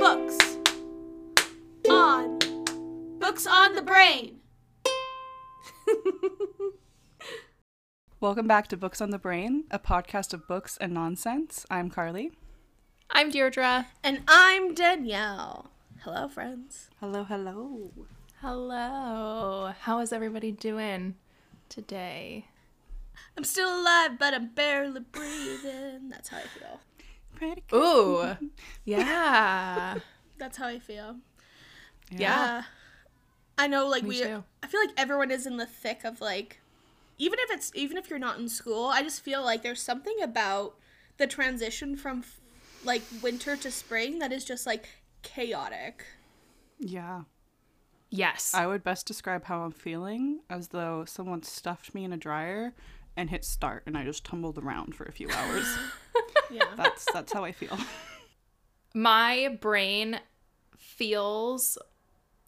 Books on Books on the Brain. Welcome back to Books on the Brain, a podcast of books and nonsense. I'm Carly. I'm Deirdre. And I'm Danielle. Hello, friends. Hello, hello. Hello. How is everybody doing today? I'm still alive, but I'm barely breathing. That's how I feel. Good. Ooh. Yeah. That's how I feel. Yeah. Uh, I know, like Me we. too. I feel like everyone is in the thick of like, even if it's even if you're not in school, I just feel like there's something about the transition from f- like winter to spring that is just like chaotic. Yeah. Yes. I would best describe how I'm feeling as though someone stuffed me in a dryer and hit start and I just tumbled around for a few hours. Yeah. that's that's how I feel. My brain feels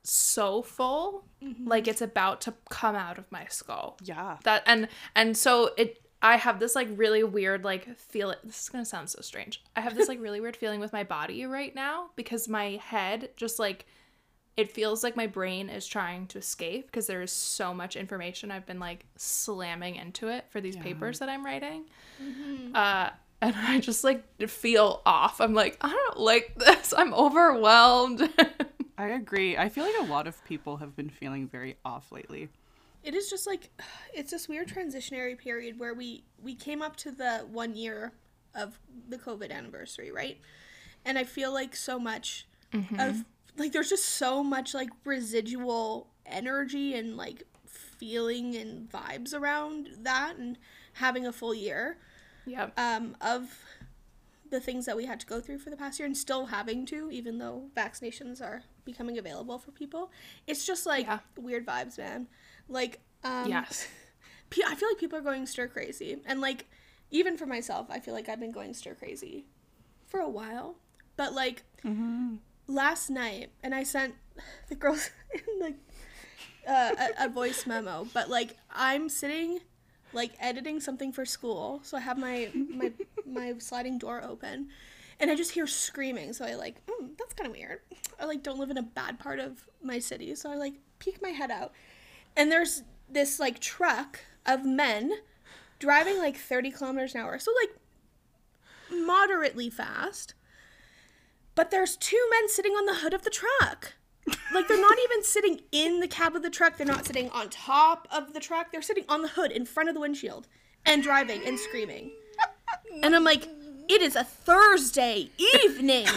so full, mm-hmm. like it's about to come out of my skull. Yeah. That and and so it I have this like really weird like feel this is going to sound so strange. I have this like really weird feeling with my body right now because my head just like it feels like my brain is trying to escape because there is so much information I've been like slamming into it for these Yeah. papers that I'm writing. Uh and I just like feel off. I'm like, I don't like this. I'm overwhelmed. I agree. I feel like a lot of people have been feeling very off lately. it is just like it's this weird transitionary period where we we came up to the one year of the covid anniversary right and i feel like so much of like there's just so much like residual energy and like feeling and vibes around that and having a full year yep. um, of the things that we had to go through for the past year and still having to, even though vaccinations are becoming available for people. It's just like Yeah. weird vibes, man. Like, um, yes. I feel like people are going stir crazy. And like, even for myself, I feel like I've been going stir crazy for a while. But like, last night, and I sent the girls like uh, a, a voice memo, but like, I'm sitting like editing something for school so i have my my my sliding door open and i just hear screaming so i like mm, that's kind of weird. I like don't live in a bad part of my city so i like peek my head out and there's this like truck of men driving like 30 kilometers an hour so like moderately fast but there's two men sitting on the hood of the truck. Like they're not even sitting in the cab of the truck. They're not sitting on top of the truck. They're sitting on the hood in front of the windshield and driving and screaming. And i'm like it is a thursday evening.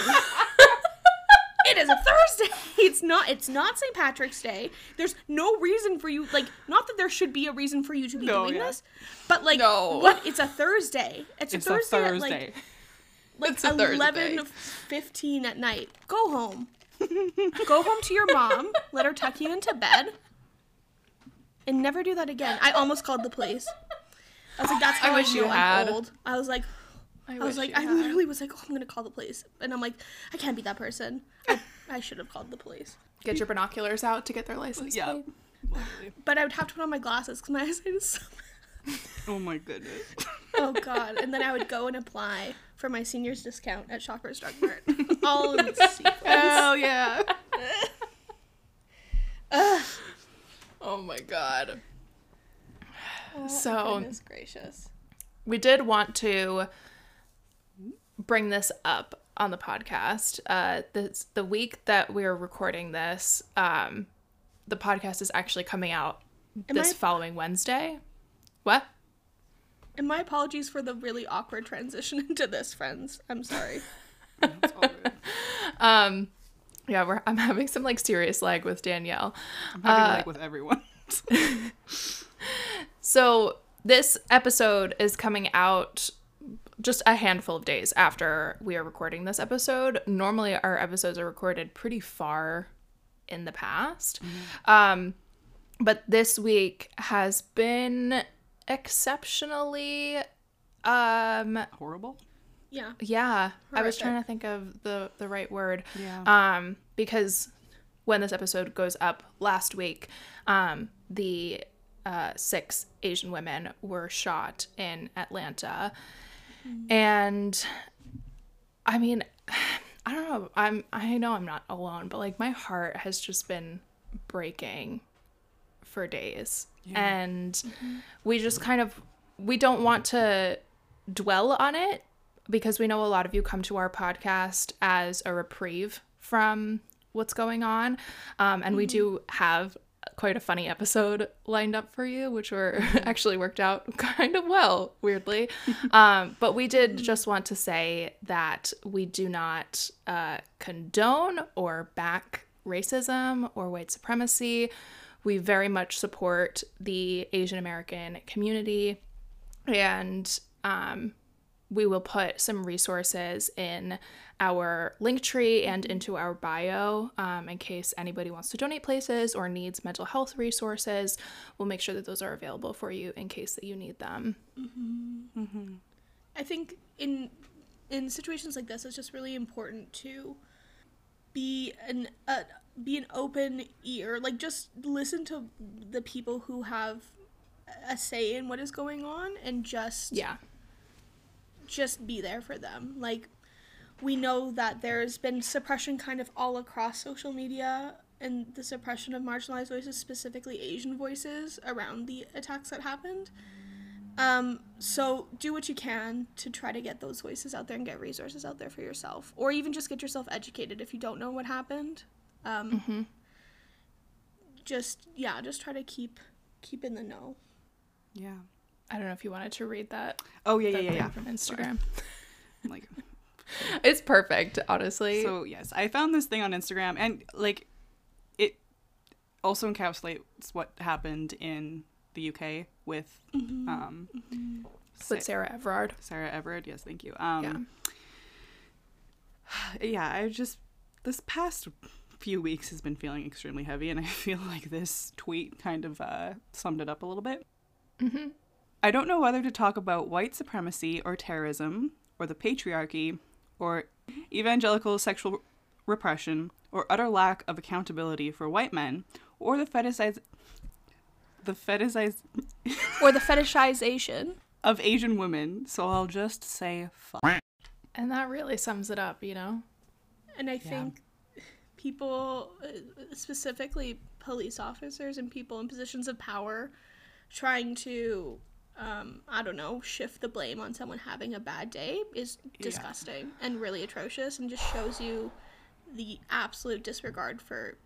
It is a thursday. It's not it's not st patrick's day. There's no reason for you like not that there should be a reason for you to be No, doing yeah. this but like No. what? It's a thursday. It's, It's a a thursday, Thursday. at like like It's a Thursday. 11 15 at night go home go home to your mom let her tuck you into bed and never do that again i almost called the police i was like that's how i, wish you I'm had. old i was like I, i was like i had. literally was like oh i'm gonna call the police and i'm like i can't be that person i, I should have called the police get your binoculars out to get their license. Yeah. plate. But i would have to put on my glasses because my eyesight is so Oh my goodness. oh god and then i would go and apply for my seniors discount at shoppers drug mart all in sequence oh yeah. Oh my god. Oh, So- goodness gracious We did want to bring this up on the podcast. Uh this the week that we're recording this, um the podcast is actually coming out Am this I- following Wednesday. What? And my apologies for the really awkward transition into this, friends. I'm sorry. It's all. Um yeah, we're I'm having some like serious lag with Danielle. I'm having Uh, like with everyone. So this episode is coming out just a handful of days after we are recording this episode. Normally our episodes are recorded pretty far in the past. Um but this week has been exceptionally um Horrible. Yeah. yeah, I was trying to think of the the right word. Yeah. Um, because when this episode goes up last week, um, the uh, six Asian women were shot in Atlanta, and I mean, I don't know. I'm I know I'm not alone, but like my heart has just been breaking for days. And we just kind of we don't want to dwell on it because we know a lot of you come to our podcast as a reprieve from what's going on. Um, and we do have quite a funny episode lined up for you, which were actually worked out kind of well, weirdly. um, but we did just want to say that we do not uh, condone or back racism or white supremacy. We very much support the Asian American community and um, we will put some resources in our link tree and into our bio um, in case anybody wants to donate places or needs mental health resources we'll make sure that those are available for you in case that you need them Mm-hmm. Mm-hmm. I think in in situations like this, it's just really important to be an uh, be an open ear. Like just listen to the people who have a say in what is going on, and just yeah just be there for them. Like we know that there's been suppression kind of all across social media and the suppression of marginalized voices, specifically Asian voices, around the attacks that happened. Um, so do what you can to try to get those voices out there and get resources out there for yourself, or even just get yourself educated if you don't know what happened. Um, Just yeah, just try to keep keep in the know. Yeah. i don't know if you wanted to read that, Oh yeah, yeah, that yeah, thing yeah. from instagram Like it's perfect honestly so yes, I found this thing on Instagram and like it also encapsulates what happened in the UK with um Sa- with sarah everard Sarah Everard. Yes, thank you. Um yeah yeah, I just this past few weeks has been feeling extremely heavy, and I feel like this tweet kind of uh, summed it up a little bit. Mm-hmm. I don't know whether to talk about white supremacy or terrorism or the patriarchy or evangelical sexual repression or utter lack of accountability for white men or the fetishize the fetishize Or the fetishization. of Asian women. So I'll just say fuck. and that really sums it up you know And I think people, uh, specifically police officers and people in positions of power, trying to, um, I don't know, shift the blame on someone having a bad day is disgusting and really atrocious and just shows you the absolute disregard for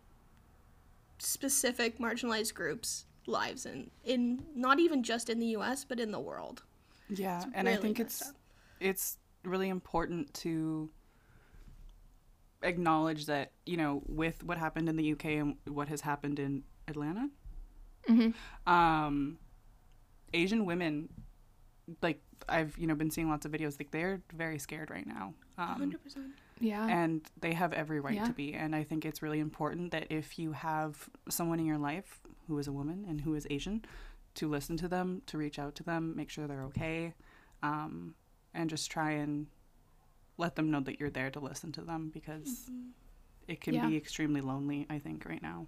specific marginalized groups' lives in, in not even just in the US, but in the world. Yeah, and I think it's up. it's really important to acknowledge that you know with what happened in the UK and what has happened in Atlanta, um, Asian women, like I've you know been seeing lots of videos, like they're very scared right now. Um, 100%. yeah and they have every right Yeah. to be and i think it's really important that if you have someone in your life who is a woman and who is asian to listen to them to reach out to them make sure they're okay um, and just try and let them know that you're there to listen to them because it can Yeah. be extremely lonely i think right now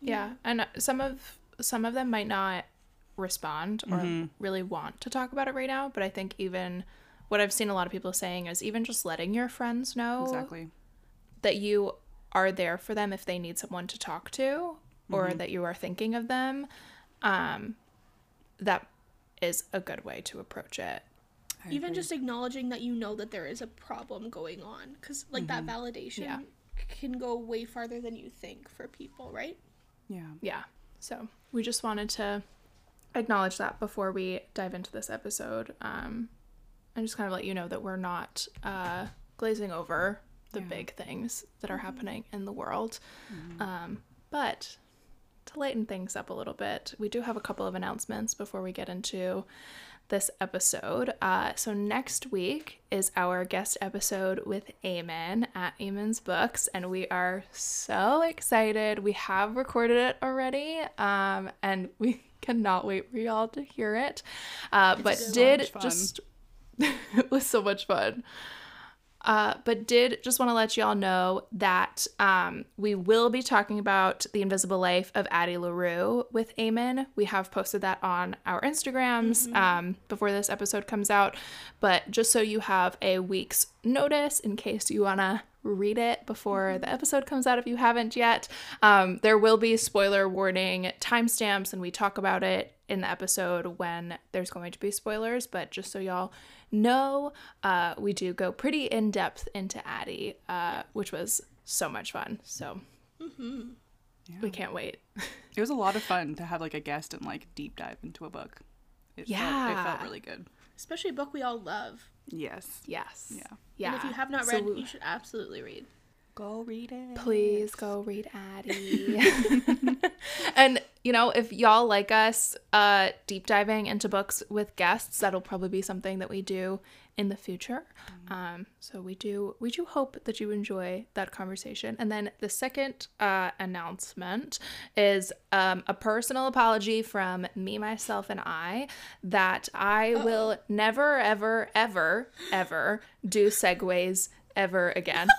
Yeah, and some of some of them might not respond or Mhm. really want to talk about it right now, but I think even what I've seen a lot of people saying is even just letting your friends know exactly that you are there for them if they need someone to talk to or Mm-hmm. that you are thinking of them. Um that is a good way to approach it. I even agree. just acknowledging that you know that there is a problem going on because like that validation Yeah. can go way farther than you think for people right yeah Yeah. So we just wanted to acknowledge that before we dive into this episode. Um, and just kind of let you know that we're not uh, glazing over the Yeah. big things that are happening in the world. Um, but to lighten things up a little bit, we do have a couple of announcements before we get into this episode. Uh, so next week is our guest episode with Eamon at Eamon's Books, and we are so excited. We have recorded it already, um, and we cannot wait for y'all to hear it. Uh, but did just it was so much fun. Uh, but did just want to let y'all know that um, we will be talking about the invisible life of Addie LaRue with Eamon. We have posted that on our Instagrams um, before this episode comes out. But just so you have a week's notice in case you want to read it before the episode comes out if you haven't yet. Um, there will be spoiler warning timestamps, and we talk about it in the episode when there's going to be spoilers. But just so y'all know, uh, we do go pretty in depth into Addie, uh, which was so much fun. So we can't wait. It was a lot of fun to have like a guest and like deep dive into a book. It felt, it felt really good. Especially a book we all love. Yes. Yes. Yeah. Yeah. And if you have not So read, you should absolutely read. Go read it. please go read Addie. and you know, if y'all like us uh deep diving into books with guests, that'll probably be something that we do in the future. Um so we do we do hope that you enjoy that conversation. And then the second uh announcement is um a personal apology from me myself and I that I will never ever ever ever do segues ever again.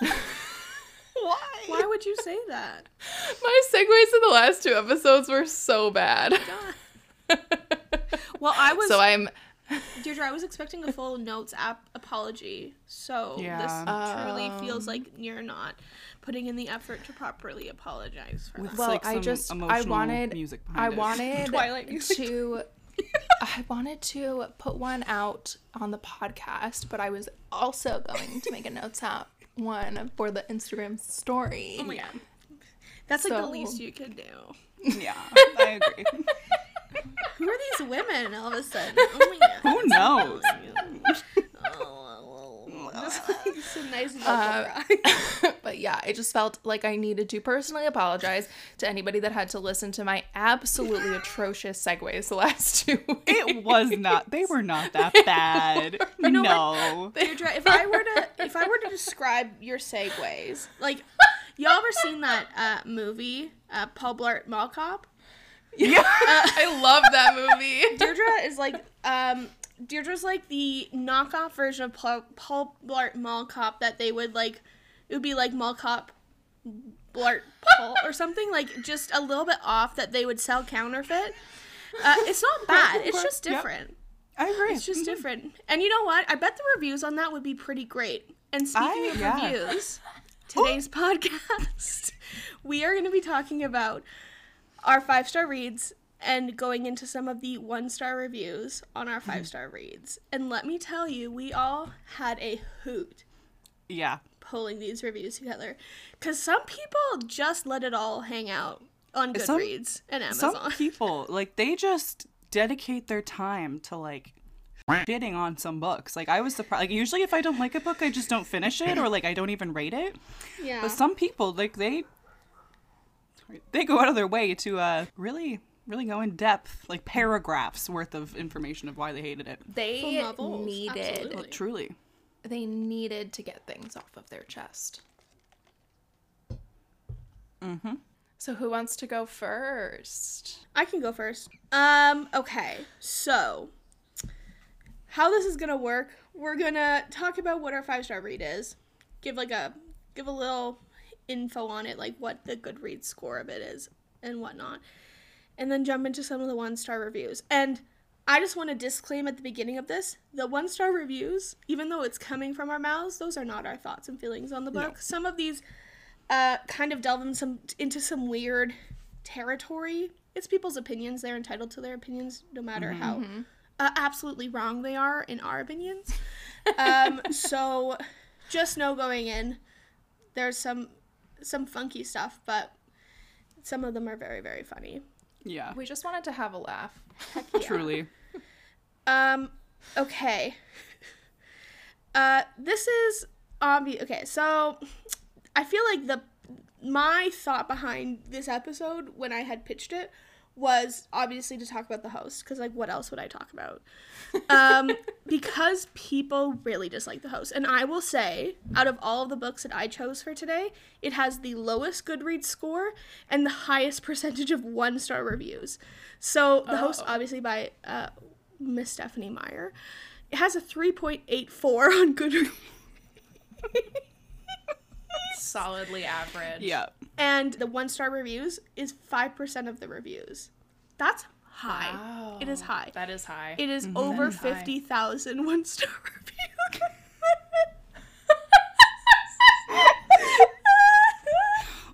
Why? Why would you say that? My segues in the last two episodes were so bad. Well, I was So I'm Deirdre, I was expecting a full notes app apology. So Yeah. this truly um, feels like you're not putting in the effort to properly apologize for With well, like I just I emotional wanted music I it. wanted Twilight music. to I wanted to put one out on the podcast, but I was also going to make a notes app one for the Instagram story. Oh my god. That's like the least you could do. Yeah, I agree. Who are these women all of a sudden? Oh my god. Who knows? Oh, like some nice Uh, but yeah, I just felt like I needed to personally apologize to anybody that had to listen to my absolutely atrocious segues the last two weeks. It was not. They were not that bad. know no. Deirdre, if I were to if I were to describe your segues, like y'all ever seen that uh, movie, uh, Paul Blart Mall Cop? Yeah. I love that movie. Deirdre is like um Deirdre's like the knockoff version of Paul, Paul Blart Mall Cop that they would like it would be like Mall Cop Blart Paul or something like just a little bit off that they would sell counterfeit. Uh, it's not bad. It's just Yep. different. I agree. It's just different. And you know what? I bet the reviews on that would be pretty great. And speaking I- of yeah. reviews, today's podcast, we are going to be talking about our five star reads and going into some of the one star reviews on our five star reads. And let me tell you, we all had a hoot Yeah. pulling these reviews together because some people just let it all hang out on Some- Goodreads and Amazon. Some people like they just dedicate their time to like shitting on some books. Like I was surprised. Like usually, if I don't like a book, I just don't finish it, or like I don't even rate it. yeah. But some people, like they, they go out of their way to uh really, really go in depth, like paragraphs worth of information of why they hated it. They needed. Well, truly. they needed to get things off of their chest. Mm-hmm. So who wants to go first? I can go first. Um, okay. So, how this is gonna work, we're gonna talk about what our five star read is. Give like a give a little info on it, like what the Goodreads score of it is and whatnot. And then jump into some of the one star reviews. And I just want to disclaim at the beginning of this the one star reviews, even though it's coming from our mouths, those are not our thoughts and feelings on the book. Some of these uh, kind of delve in some, into some weird territory. It's people's opinions. They're entitled to their opinions, no matter how uh, absolutely wrong they are, in our opinions. um, so just know going in, there's some some funky stuff, but some of them are very very funny. Yeah. We just wanted to have a laugh. Truly. Um, okay. Uh, this is obvious. Okay, so I feel like the my thought behind this episode when I had pitched it was obviously to talk about the host because like what else would I talk about? Um, because people really dislike the host, and I will say, out of all of the books that I chose for today, it has the lowest Goodreads score and the highest percentage of one star reviews. So the host, Oh. obviously by uh, Miss Stephanie Meyer, it has a three point eight four on Goodreads. Solidly average. Yeah. And the one star reviews is 5% of the reviews. That's high. Wow. It is high. That is high. It is over is high. 50,000 one star reviews.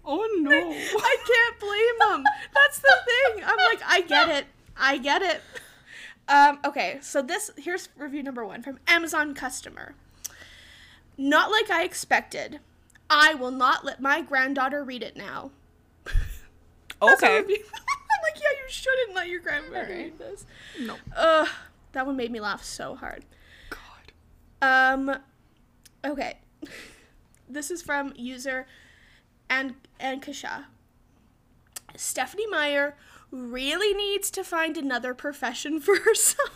Oh no. I can't blame them. That's the thing. I'm like, I get it. I get it. Um, okay, so this here's review number one from Amazon customer. Not like I expected. I will not let my granddaughter read it now. Okay. I'm like, yeah, you shouldn't let your grandmother Alright. read this. No. Ugh, that one made me laugh so hard. God. Um, okay. This is from user and and Kasha. Stephanie Meyer really needs to find another profession for herself.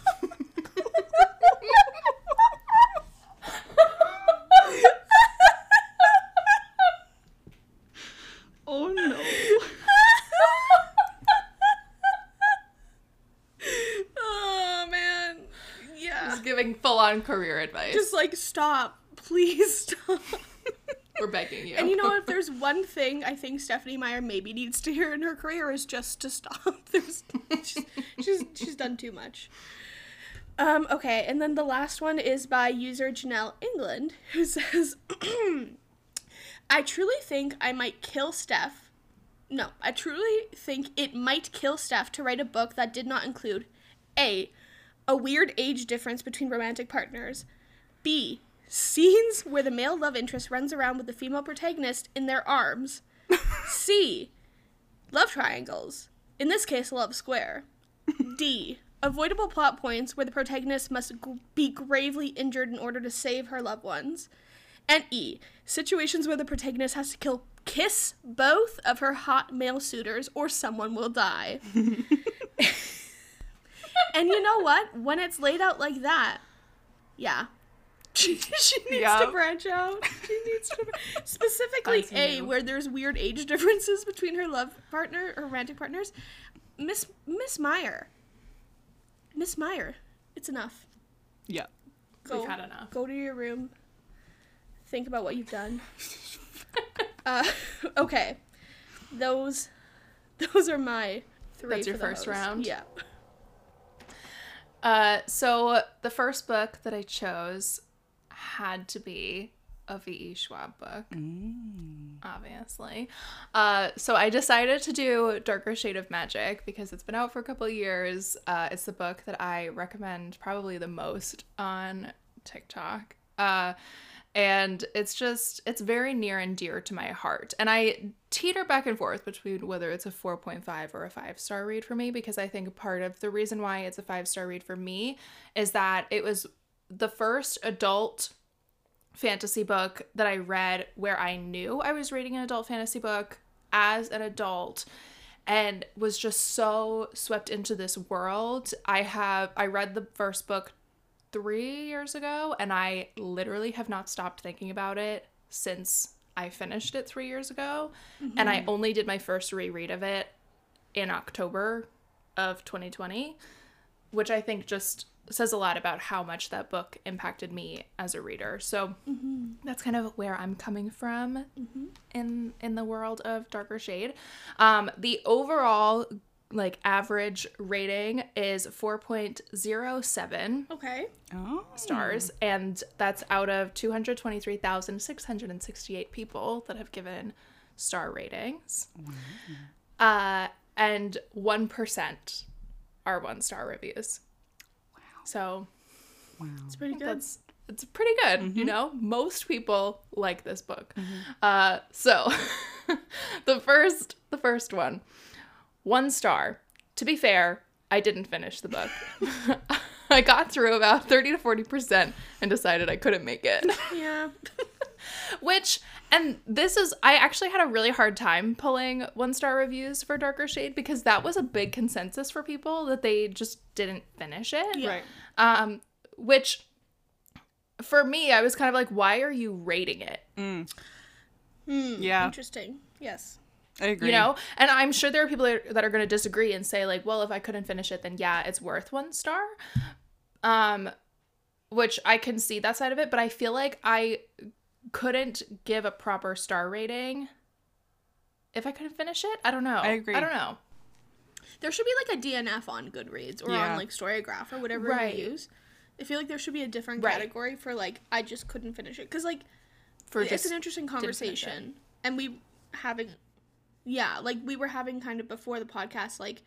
Oh no. oh man. Yeah. Just giving full on career advice. Just like stop. Please stop. We're begging you. And you know, if there's one thing I think Stephanie Meyer maybe needs to hear in her career is just to stop. There's, she's, she's she's done too much. Um, okay, and then the last one is by user Janelle England, who says, "I truly think I might kill Steph. No, I truly think it might kill Steph to write a book that did not include a a weird age difference between romantic partners, b scenes where the male love interest runs around with the female protagonist in their arms, c love triangles. In this case, a love square. D. Avoidable plot points where the protagonist must be gravely injured in order to save her loved ones. And E. Situations where the protagonist has to kill kiss both of her hot male suitors or someone will die. and you know what? When it's laid out like that, yeah. She, she needs to branch out. She needs to specifically A, where there's weird age differences between her love partner or romantic partners. Miss Miss Meyer. Miss Meyer, it's enough. Yeah. Go, We've had enough. Go to your room. Think about what you've done. uh, okay, those those are my three. That's your first round? Yeah. Uh, so the first book that I chose had to be a V.E. Schwab book, obviously. Uh, so I decided to do Darker Shade of Magic because it's been out for a couple of years. Uh, it's the book that I recommend probably the most on TikTok. Uh, and it's just it's very near and dear to my heart. And i teeter back and forth between whether it's a 4.5 or a 5 star read for me because i think part of the reason why it's a 5 star read for me is that it was the first adult fantasy book that i read where i knew i was reading an adult fantasy book as an adult and was just so swept into this world. I have i read the first book three years ago, and I literally have not stopped thinking about it since I finished it three years ago. And I mm-hmm. only did my first reread of it in October of 2020, which I think just says a lot about how much that book impacted me as a reader. So mm-hmm. that's kind of where I'm coming from mm-hmm. in in the world of Darker Shade. Um, the overall like average rating is 4.07 Okay. Oh. stars and that's out of 223,668 people that have given star ratings. Uh and 1% are one star reviews. Wow. So, Wow. It's pretty good. that's it's pretty good, you know? Most people like this book. Uh so the first the first one. One star. To be fair, I didn't finish the book. I got through about 30 to 40% and decided I couldn't make it. Yeah. Which, and this is, I actually had a really hard time pulling one star reviews for Darker Shade because that was a big consensus for people that they just didn't finish it. Yeah. Right. Um, which for me, I was kind of like, why are you rating it? Mm. Hmm, Yeah. Interesting. Yes. I agree. You know? And I'm sure there are people that are, are going to disagree and say, like, well, if I couldn't finish it, then yeah, it's worth one star. Um, which I can see that side of it, but I feel like I couldn't give a proper star rating if I couldn't finish it. I don't know. I agree. I don't know. There should be like a DNF on Goodreads or Yeah. on like Storygraph or whatever Right. you use. I feel like there should be a different Right. category for like I just couldn't finish it because like For it's just an interesting conversation and we having yeah like we were having kind of before the podcast like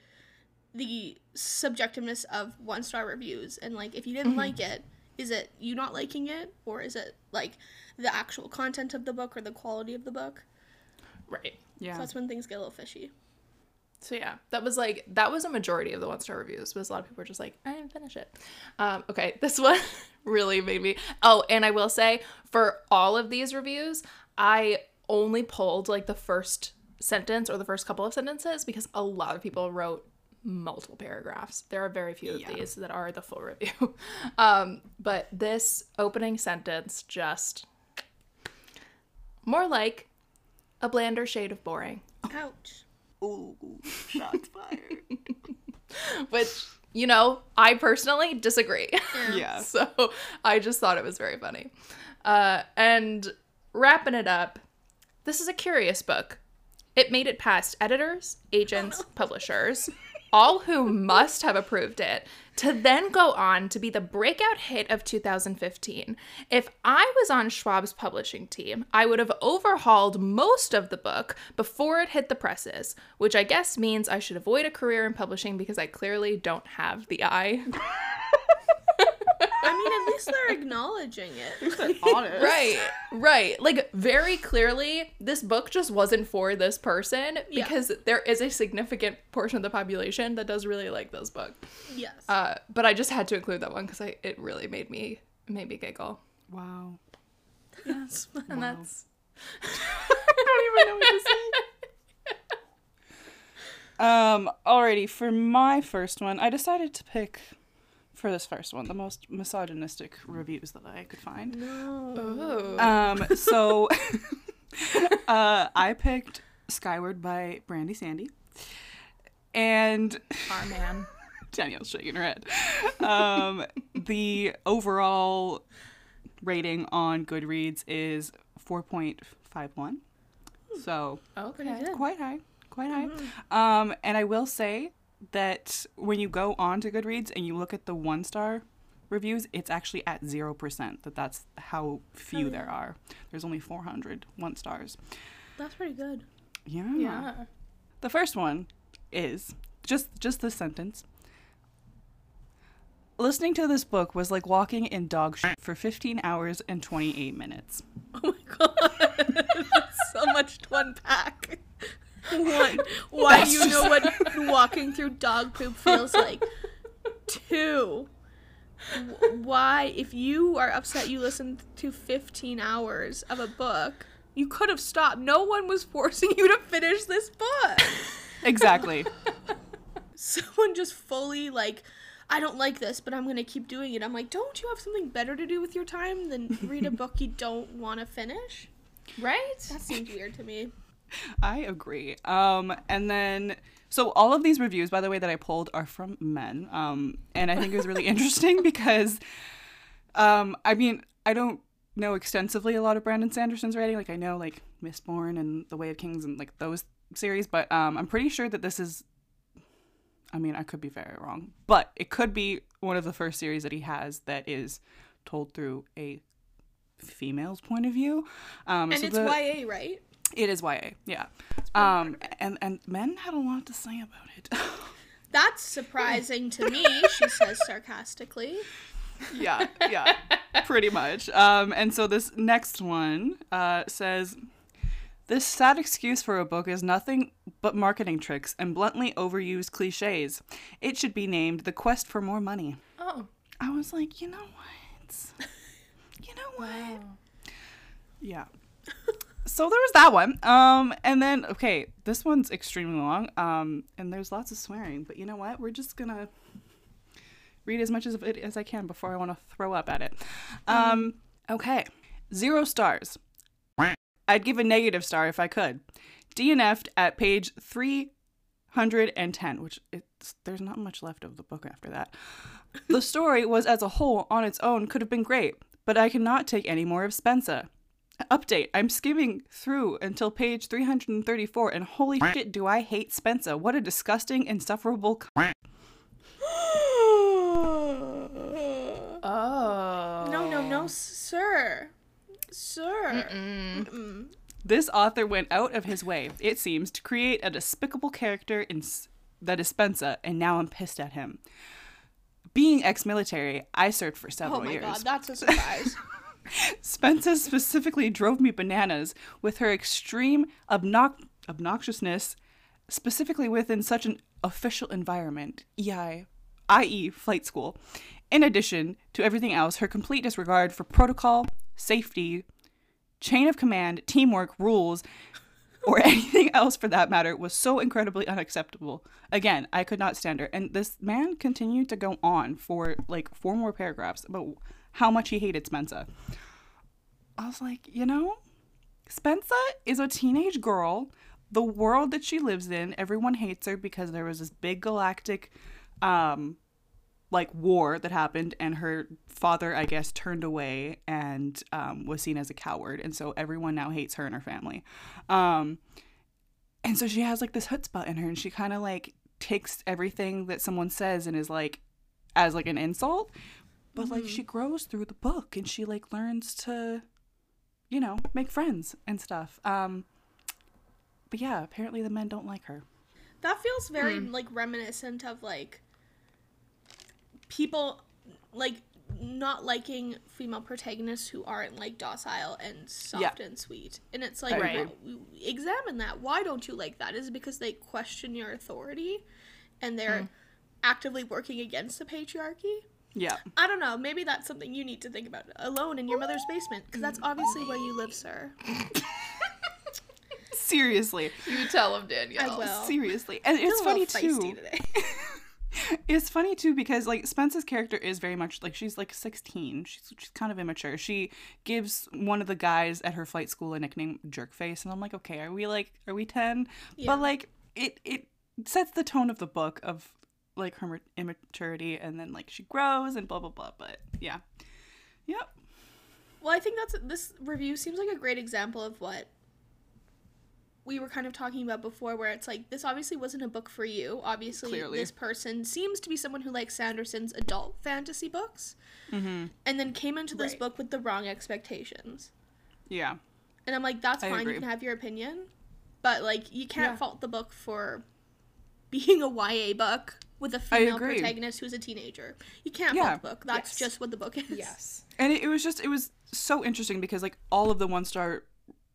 the subjectiveness of one star reviews and like if you didn't Mm-hmm. like it is it you not liking it or is it like the actual content of the book or the quality of the book right. Yeah. so that's when things get a little fishy So yeah, that was like that was a majority of the one star reviews. Was a lot of people were just like, I didn't finish it. Um, okay, this one really made me. Oh, and I will say for all of these reviews, I only pulled like the first sentence or the first couple of sentences because a lot of people wrote multiple paragraphs. There are very few of Yeah. these that are the full review. um, but this opening sentence just more like a blander shade of boring. ouch Ooh, shots fired. which you know i personally disagree yeah. so i just thought it was very funny uh, and wrapping it up this is a curious book it made it past editors agents oh, publishers all who must have approved it to then go on to be the breakout hit of 2015 if i was on schwab's publishing team i would have overhauled most of the book before it hit the presses which i guess means i should avoid a career in publishing because i clearly don't have the eye i mean at least they're acknowledging it Honest. right right like very clearly this book just wasn't for this person Yeah. because there is a significant portion of the population that does really like this book yes uh, but i just had to include that one because i it really made me made me giggle Wow. yes and that's I don't even know what to say. Um, alrighty, for my first one, I decided to pick for this first one the most misogynistic reviews that I could find. no Ooh. Um, so uh, I picked Skyward by Brandon Sanderson. And our man Danielle's shaking her head. Um, the overall rating on Goodreads is 4.51. So okay quite high, quite high. Um, and I will say that when you go on to Goodreads and you look at the one star reviews, it's actually at 0%. That that's how few Oh, there are. There's only 400 one stars. that's pretty good Yeah. yeah The first one is just just this sentence. Listening to this book was like walking in dog shit for 15 hours and 28 minutes. Oh my god, That's so much to unpack. One, why That's you know what walking through dog poop feels like. Two, why if you are upset you listened to 15 hours of a book, you could have stopped. No one was forcing you to finish this book. Exactly. Someone just fully like I don't like this, but I'm gonna keep doing it. I'm like, don't you have something better to do with your time than read a book you don't want to finish? right That seems weird to me. I agree. Um, and then, so all of these reviews, by the way, that I pulled are from men. Um, and I think it was really interesting because, um, I mean, I don't know extensively a lot of Brandon Sanderson's writing. Like, I know, like, Mistborn and The Way of Kings and, like, those series, but um, I'm pretty sure that this is, I mean, I could be very wrong, but it could be one of the first series that he has that is told through a female's point of view. Um, And so it's the- YA, right? It is YA, yeah. Um, and and men had a lot to say about it. That's surprising to me, she says sarcastically. yeah, yeah, pretty much. Um, and so this next one uh, says, "This sad excuse for a book is nothing but marketing tricks and bluntly overused cliches. It should be named The Quest for More Money." oh I was like, you know what? You know what? Yeah. So there was that one. Um, and then okay, this one's extremely long. Um, and there's lots of swearing, but you know what? We're just gonna read as much of it as I can before I want to throw up at it. Um, okay, zero stars. I'd give a negative star if I could. DNF'd at page three hundred and ten, which it's there's not much left of the book after that. The story was as a whole on its own could have been great, but I cannot take any more of Spensa. Update. I'm skimming through until page 334 and holy shit do I hate Spensa. What a disgusting, insufferable c- Oh. No, no, no, sir. Sir. This author went out of his way, it seems, to create a despicable character in S- that is Spensa, and now I'm pissed at him. Being ex-military, I served for several years. Oh several my years. god, that's a surprise. Spensa specifically drove me bananas with her extreme obnox- obnoxiousness, specifically within such an official environment, EI, i.e., flight school. In addition to everything else, her complete disregard for protocol, safety, chain of command, teamwork, rules, or anything else for that matter was so incredibly unacceptable. Again, I could not stand her. And this man continued to go on for like four more paragraphs about how much he hated Spensa. I was like, you know, Spensa is a teenage girl. The world that she lives in, everyone hates her because there was this big galactic um like war that happened and her father i guess turned away and um, was seen as a coward and so everyone now hates her and her family um, and so she has like this chutzpah in her and she kind of like takes everything that someone says and is like as like an insult but like mm-hmm. she grows through the book and she like learns to you know make friends and stuff um but yeah apparently the men don't like her That feels very hmm. like reminiscent of like people like not liking female protagonists who aren't like docile and soft Yeah. and sweet. And it's like I Right. agree. w- examine that. Why don't you like that? Is it because they question your authority and they're hmm. actively working against the patriarchy? Yeah I don't know. Maybe that's something you need to think about alone in your mother's basement because that's obviously where you live, sir. seriously You tell him, Danielle. I will. seriously and Feel it's a funny little too today. it's funny too because like Spence's character is very much like she's like 16. She's she's kind of immature. She gives one of the guys at her flight school a nickname Jerkface, and I'm like, okay, are we like are we 10? Yeah. But like it it sets the tone of the book of like her immaturity, and then like she grows and blah blah blah. But yeah, yep, Well, I think that's this review seems like a great example of what we were kind of talking about before, where it's like this obviously wasn't a book for you. Obviously, Clearly. this person seems to be someone who likes Sanderson's adult fantasy books, mm-hmm. and then came into this Right. book with the wrong expectations. yeah, And I'm like, that's I fine. agree. You can have your opinion, but like, you can't Yeah. fault the book for being a YA book with a female protagonist who's a teenager. You can't Yeah. fault the book. That's Yes. just what the book is. Yes. and it, it was just it was so interesting because like all of the one star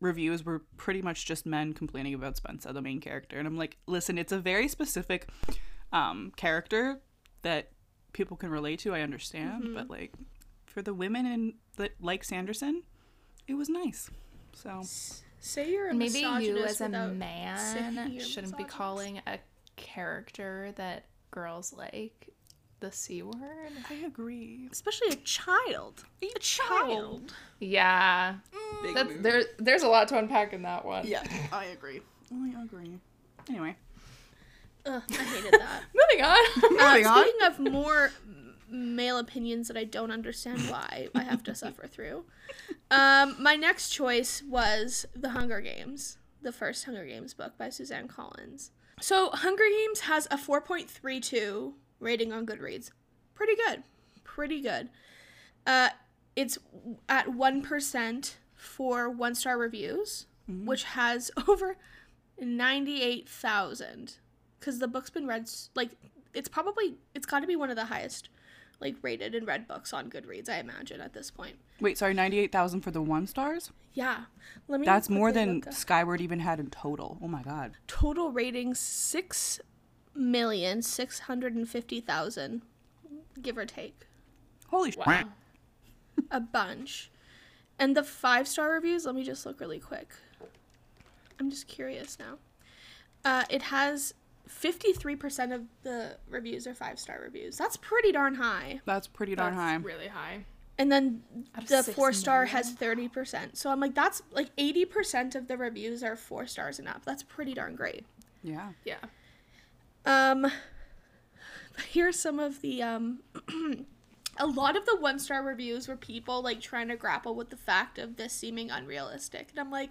reviews were pretty much just men complaining about Spensa, the main character, and I'm like, listen, it's a very specific um, character that people can relate to. I understand, but like for the women in that like Sanderson, it was nice. So Say you're a Maybe you as a man shouldn't be calling a character that girls like the C word. I agree. especially a child. A child. Yeah. Big That's, there, there's a lot to unpack in that one. Yeah, I agree. I agree. Anyway, Ugh, I hated that. Moving on. Uh, Moving on. speaking of more male opinions that I don't understand why I have to suffer through, um, my next choice was The Hunger Games, the first Hunger Games book by Suzanne Collins. So, Hunger Games has a 4.32 rating on Goodreads. Pretty good. Pretty good. Uh, it's at 1% for one star reviews, which has over 98,000 because the book's been read like it's probably it's got to be one of the highest like rated and read books on Goodreads I imagine at this point. wait, sorry, ninety eight thousand for the one stars. Yeah. Let me That's more than. Skyward even had in total. Oh my god. total ratings 6 million 650,000 give or take. Holy sh- wow. A bunch. And the 5 star reviews, let me just look really quick. I'm just curious now. Uh, it has 53% of the reviews are 5 star reviews. That's pretty darn high. That's pretty darn high. Really high. And then the four star million? has 30%. So I'm like, that's like 80% of the reviews are four stars and up. That's pretty darn great. Yeah. Yeah. Um, here's some of the um, a lot of the one star reviews were people like trying to grapple with the fact of this seeming unrealistic. And I'm like,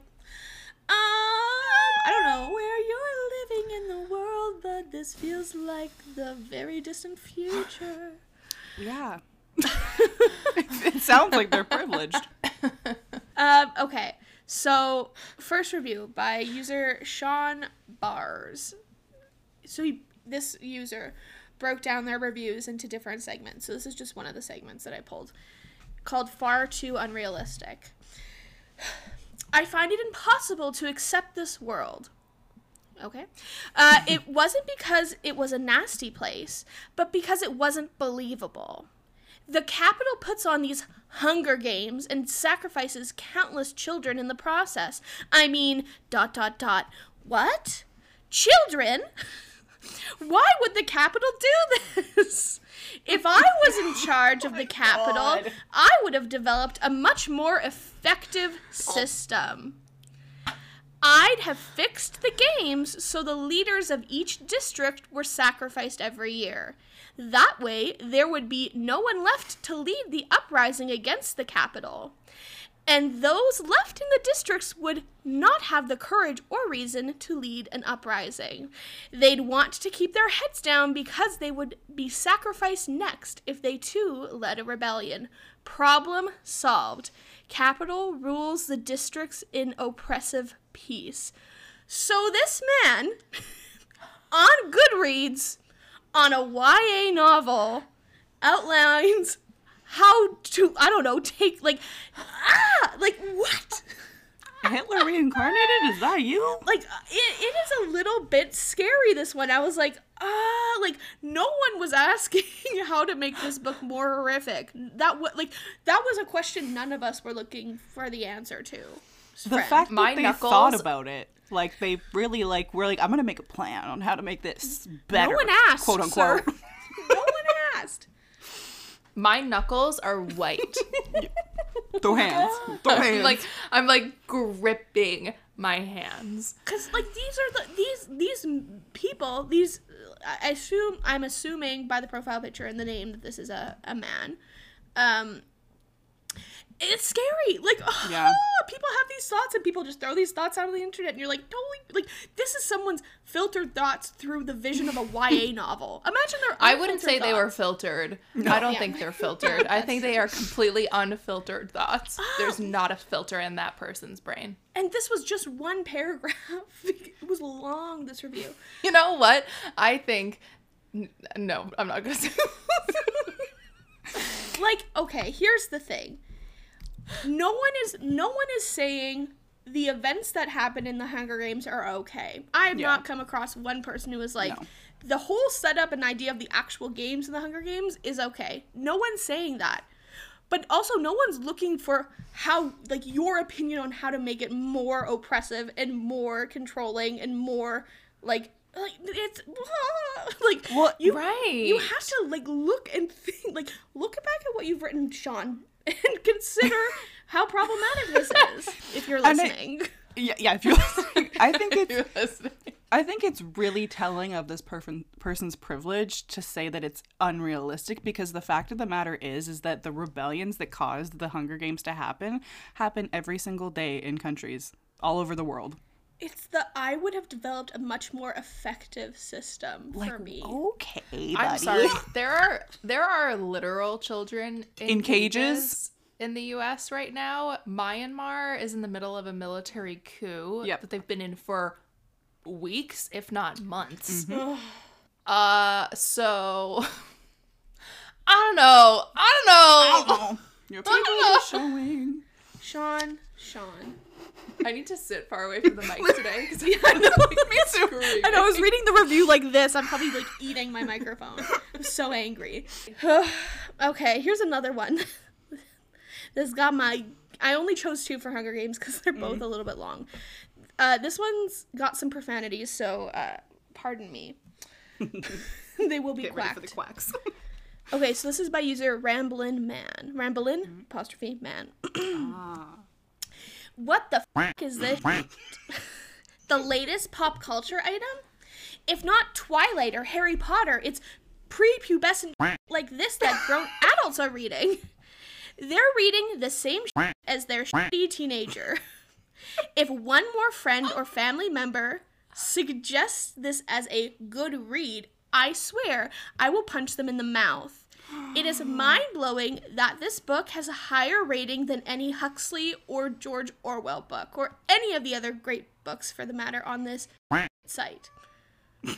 um, I don't know where you're living in the world, but this feels like the very distant future. Yeah. it sounds like they're privileged. Um, okay, so first review by user Sean Bars. So he, this user broke down their reviews into different segments. So this is just one of the segments that I pulled called Far Too Unrealistic. I find it impossible to accept this world. Okay. Uh, it wasn't because it was a nasty place, but because it wasn't believable. The Capitol puts on these hunger games and sacrifices countless children in the process. I mean, dot, dot, dot. What? Children? Why would the Capitol do this? If I was in charge of the Capitol, I would have developed a much more effective system. I'd have fixed the games so the leaders of each district were sacrificed every year. That way, there would be no one left to lead the uprising against the Capitol. And those left in the districts would not have the courage or reason to lead an uprising. They'd want to keep their heads down because they would be sacrificed next if they too led a rebellion. Problem solved. Capitol rules the districts in oppressive peace. So this man on Goodreads on a YA novel outlines how to I don't know take like ah like what Hitler reincarnated? Is that you? like uh, it, it is a little bit scary this one i was like ah like no one was asking how to make this book more horrific that was like that was a question none of us were looking for the answer to The fact My that they knuckles- thought about it, like they really like were like, I'm gonna make a plan on how to make this better. no one asked quote unquote. sir. no one asked My knuckles are white. Throw hands. Throw hands. I'm like I'm like gripping my hands. because like these are the these these people these i assume i'm assuming by the profile picture and the name that this is a, a man. Um it's scary like Yeah. Ah, people have these thoughts and people just throw these thoughts out on the internet and you're like totally like this is someone's filtered thoughts through the vision of a ya novel imagine their I wouldn't say unfiltered they were thoughts. filtered. I don't Yeah. think they're filtered. I think they are completely unfiltered thoughts. There's ah. not a filter in that person's brain. and this was just one paragraph it was long this review You know what? I think n- no, I'm not gonna say. like okay here's the thing no one is no one is saying the events that happen in the hunger games are okay i have Yeah. not come across one person who is like No. the whole setup and idea of the actual games in the hunger games is okay no one's saying that but also no one's looking for how like your opinion on how to make it more oppressive and more controlling and more like like it's like Well, you right. you have to like look and think like look back at what you've written sean and consider how problematic this is if you're And I- listening yeah, yeah. If you're listening, I think it's You're listening. I think it's really telling of this person person's privilege to say that it's unrealistic because the fact of the matter is is that the rebellions that caused the Hunger Games to happen happen every single day in countries all over the world. It's the i would have developed a much more effective system for me okay, buddy. I'm sorry. There are there are literal children in, In cages? in the U.S. right now. Myanmar is in the middle of a military coup Yep. that they've been in for weeks, if not months. Mm-hmm. Uh, so I don't know. I don't know. Oh, your people are showing. sean sean I need to sit far away from the mic today because I know. Me too. and i was reading the review like this. I'm probably like eating my microphone. I'm so angry. Okay here's another one. This got my i only chose two for hunger games because they're both a little bit long. Uh, this one's got some profanities so uh, pardon me. They will be Get ready quacked for the quacks. okay so this is by user ramblin man. Ramblin apostrophe man. Ah. What the f- is this? the latest pop culture item? If not Twilight or Harry Potter, it's prepubescent like this that grown adults are reading. They're reading the same as their shitty teenager. If one more friend or family member suggests this as a good read, I swear I will punch them in the mouth. It is mind blowing that this book has a higher rating than any Huxley or George Orwell book, or any of the other great books for the matter on this site.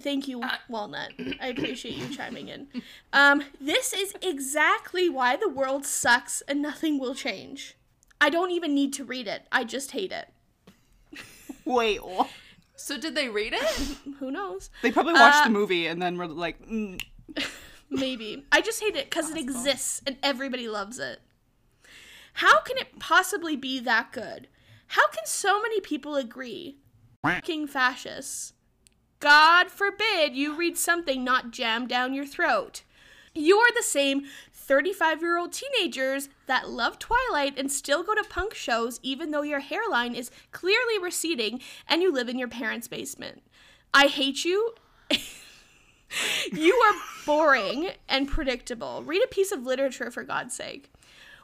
Thank you, Walnut. I appreciate you chiming in. Um, this is exactly why the world sucks and nothing will change. I don't even need to read it. I just hate it. Wait, what? So did they read it? Who knows? They probably watched Uh, the movie and then were like, mm, Maybe. I just hate it because it exists and everybody loves it. How can it possibly be that good? How can so many people agree? Fucking fascists. God forbid you read something not jammed down your throat. You are the same 35 year old teenagers that love Twilight and still go to punk shows even though your hairline is clearly receding and you live in your parents' basement. I hate you. you are boring and predictable. Read a piece of literature for God's sake.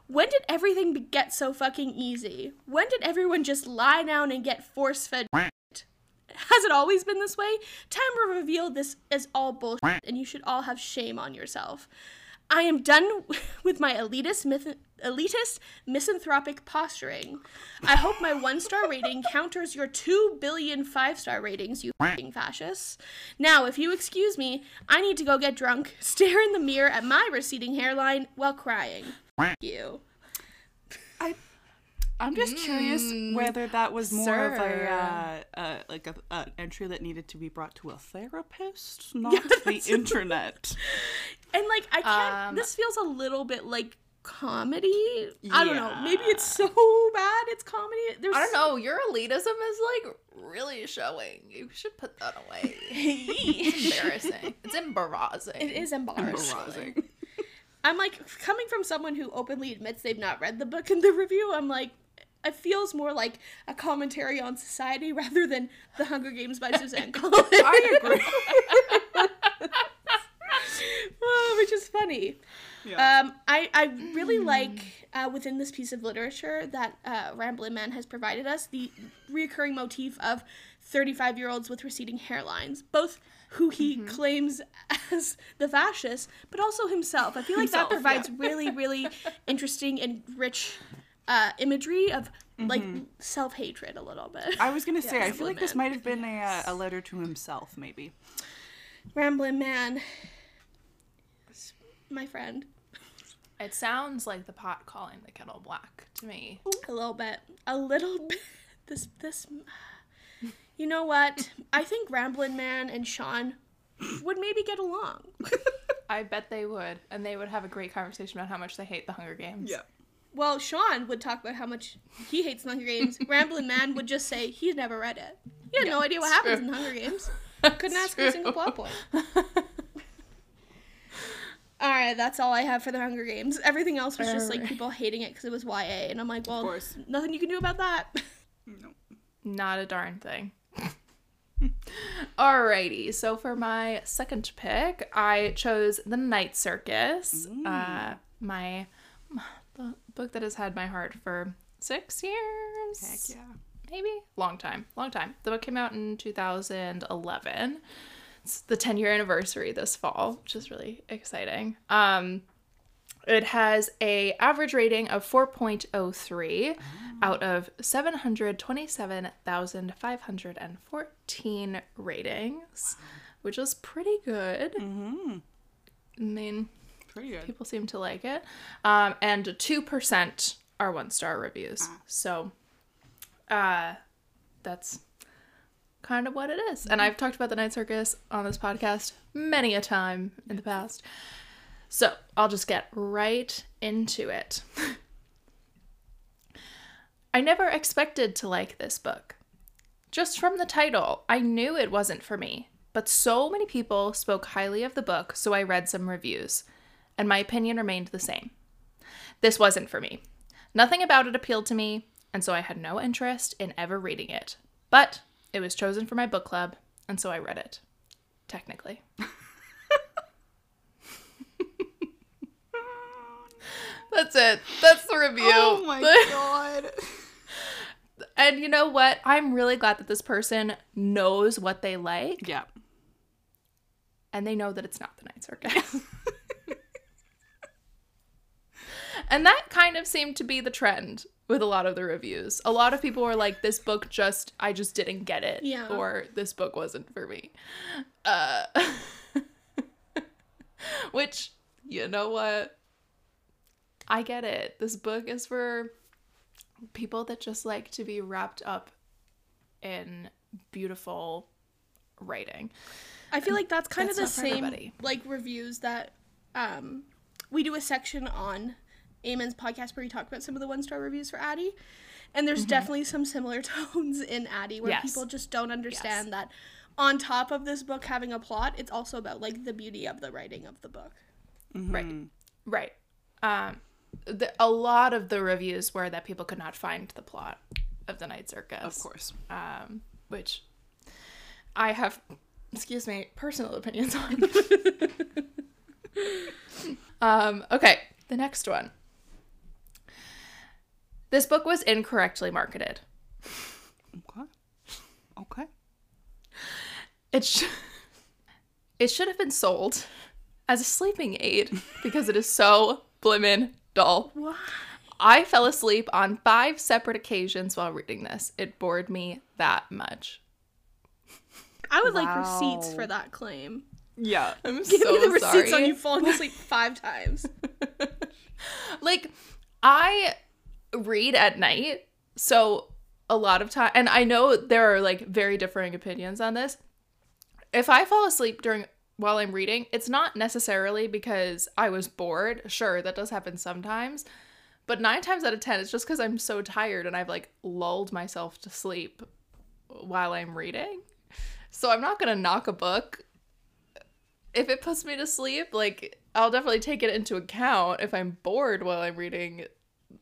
When did everything get so fucking easy? When did everyone just lie down and get force fed? Has it always been this way? Time will reveal this is all bullshit, and you should all have shame on yourself. I am done with my elitist, myth- elitist, misanthropic posturing. I hope my one star rating counters your two billion five star ratings, you fing fascists. Now, if you excuse me, I need to go get drunk, stare in the mirror at my receding hairline while crying. F- you. I'm just curious whether that was more of a uh, uh, like a, an entry that needed to be brought to a therapist, not the internet. And like I can't. Um, this feels a little bit like comedy. I don't know. Maybe it's so bad it's comedy. There's I don't know. Your elitism is like really showing. You should put that away. It's embarrassing. It's embarrassing. It is embarrassing. Embarrassing. I'm like coming from someone who openly admits they've not read the book in the review. I'm like. It feels more like a commentary on society rather than The Hunger Games by Suzanne Collins. I agree. Oh, which is funny. Yeah. Um, I, I really like uh, within this piece of literature that uh, Ramblin' Man has provided us the reoccurring motif of 35 year olds with receding hairlines, both who he claims as the fascist, but also himself. I feel like Himself, that provides really, really interesting and rich uh, imagery of like self hatred a little bit. I was gonna say, I feel Ramblin' like this might have been a, uh, a letter to himself, maybe. Ramblin' Man, my friend, It sounds like the pot calling the kettle black to me. a little bit, a little bit. This, this. You know what? I think Ramblin' Man and Sean would maybe get along. I bet they would, and they would have a great conversation about how much they hate the Hunger Games. Well, Sean would talk about how much he hates Hunger Games. Ramblin' Man would just say he's never read it. He had no idea what happens in Hunger Games. Couldn't ask him a single plot point. All right, that's all I have for the Hunger Games. Everything else was just like people hating it because it was YA, and I'm like, well, course. nothing you can do about that. No. Not a darn thing. Alrighty, so for my second pick, I chose The Night Circus. Uh, my book that has had my heart for six years. Heck yeah. maybe. Long time. Long time. The book came out in 2011 it's the 10 year anniversary this fall which is really exciting. Um it has a average rating of 4.03 out of 727,514 ratings which is pretty good. Mm-hmm. i mean Pretty good. people seem to like it. Um, and 2% are one star reviews. So uh, that's kind of what it is. And i've talked about the night circus on this podcast many a time in the past. So i'll just get right into it. I never expected to like this book. Just from the title i knew it wasn't for me but so many people spoke highly of the book so i read some reviews and my opinion remained the same. This wasn't for me. Nothing about it appealed to me, and so I had no interest in ever reading it. But it was chosen for my book club, and so I read it. Technically. That's it. That's the review. Oh my god. and you know what? I'm really glad that this person knows what they like. Yeah. And they know that it's not the Night Circus. and that kind of seemed to be the trend with a lot of the reviews. A lot of people were like, this book just, I just didn't get it. Yeah. Or this book wasn't for me. Uh, which, you know what? I get it. This book is for people that just like to be wrapped up in beautiful writing. I feel like that's kind That's of the same everybody. like reviews that um we do a section on Eamon's podcast where he talked about some of the one star reviews for Addie. And there's definitely some similar tones in Addie where Mm-hmm. Yes. people just don't understand that on top of this book having a plot, it's also about like the beauty of the writing of the book. Right. Right. Um, the, a lot of the reviews were that people could not find the plot of the Night Circus. Of course. Um, which I have, excuse me, personal opinions on. um, okay, the next one. This book was incorrectly marketed. Okay. Okay. It sh- it should have been sold as a sleeping aid because it is so blimmin' dull. What? I fell asleep on five separate occasions while reading this. It bored me that much. I would like receipts for that claim. Yeah. I'm Give so me the receipts sorry. on you falling asleep five times. like I read at night, so a lot of time and I know there are like very differing opinions on this. If I fall asleep during while I'm reading, it's not necessarily because I was bored. Sure, that does happen sometimes. But 9 times out of 10 it's just cuz I'm so tired and I've like lulled myself to sleep while I'm reading. So I'm not going to knock a book if it puts me to sleep, like I'll definitely take it into account if I'm bored while I'm reading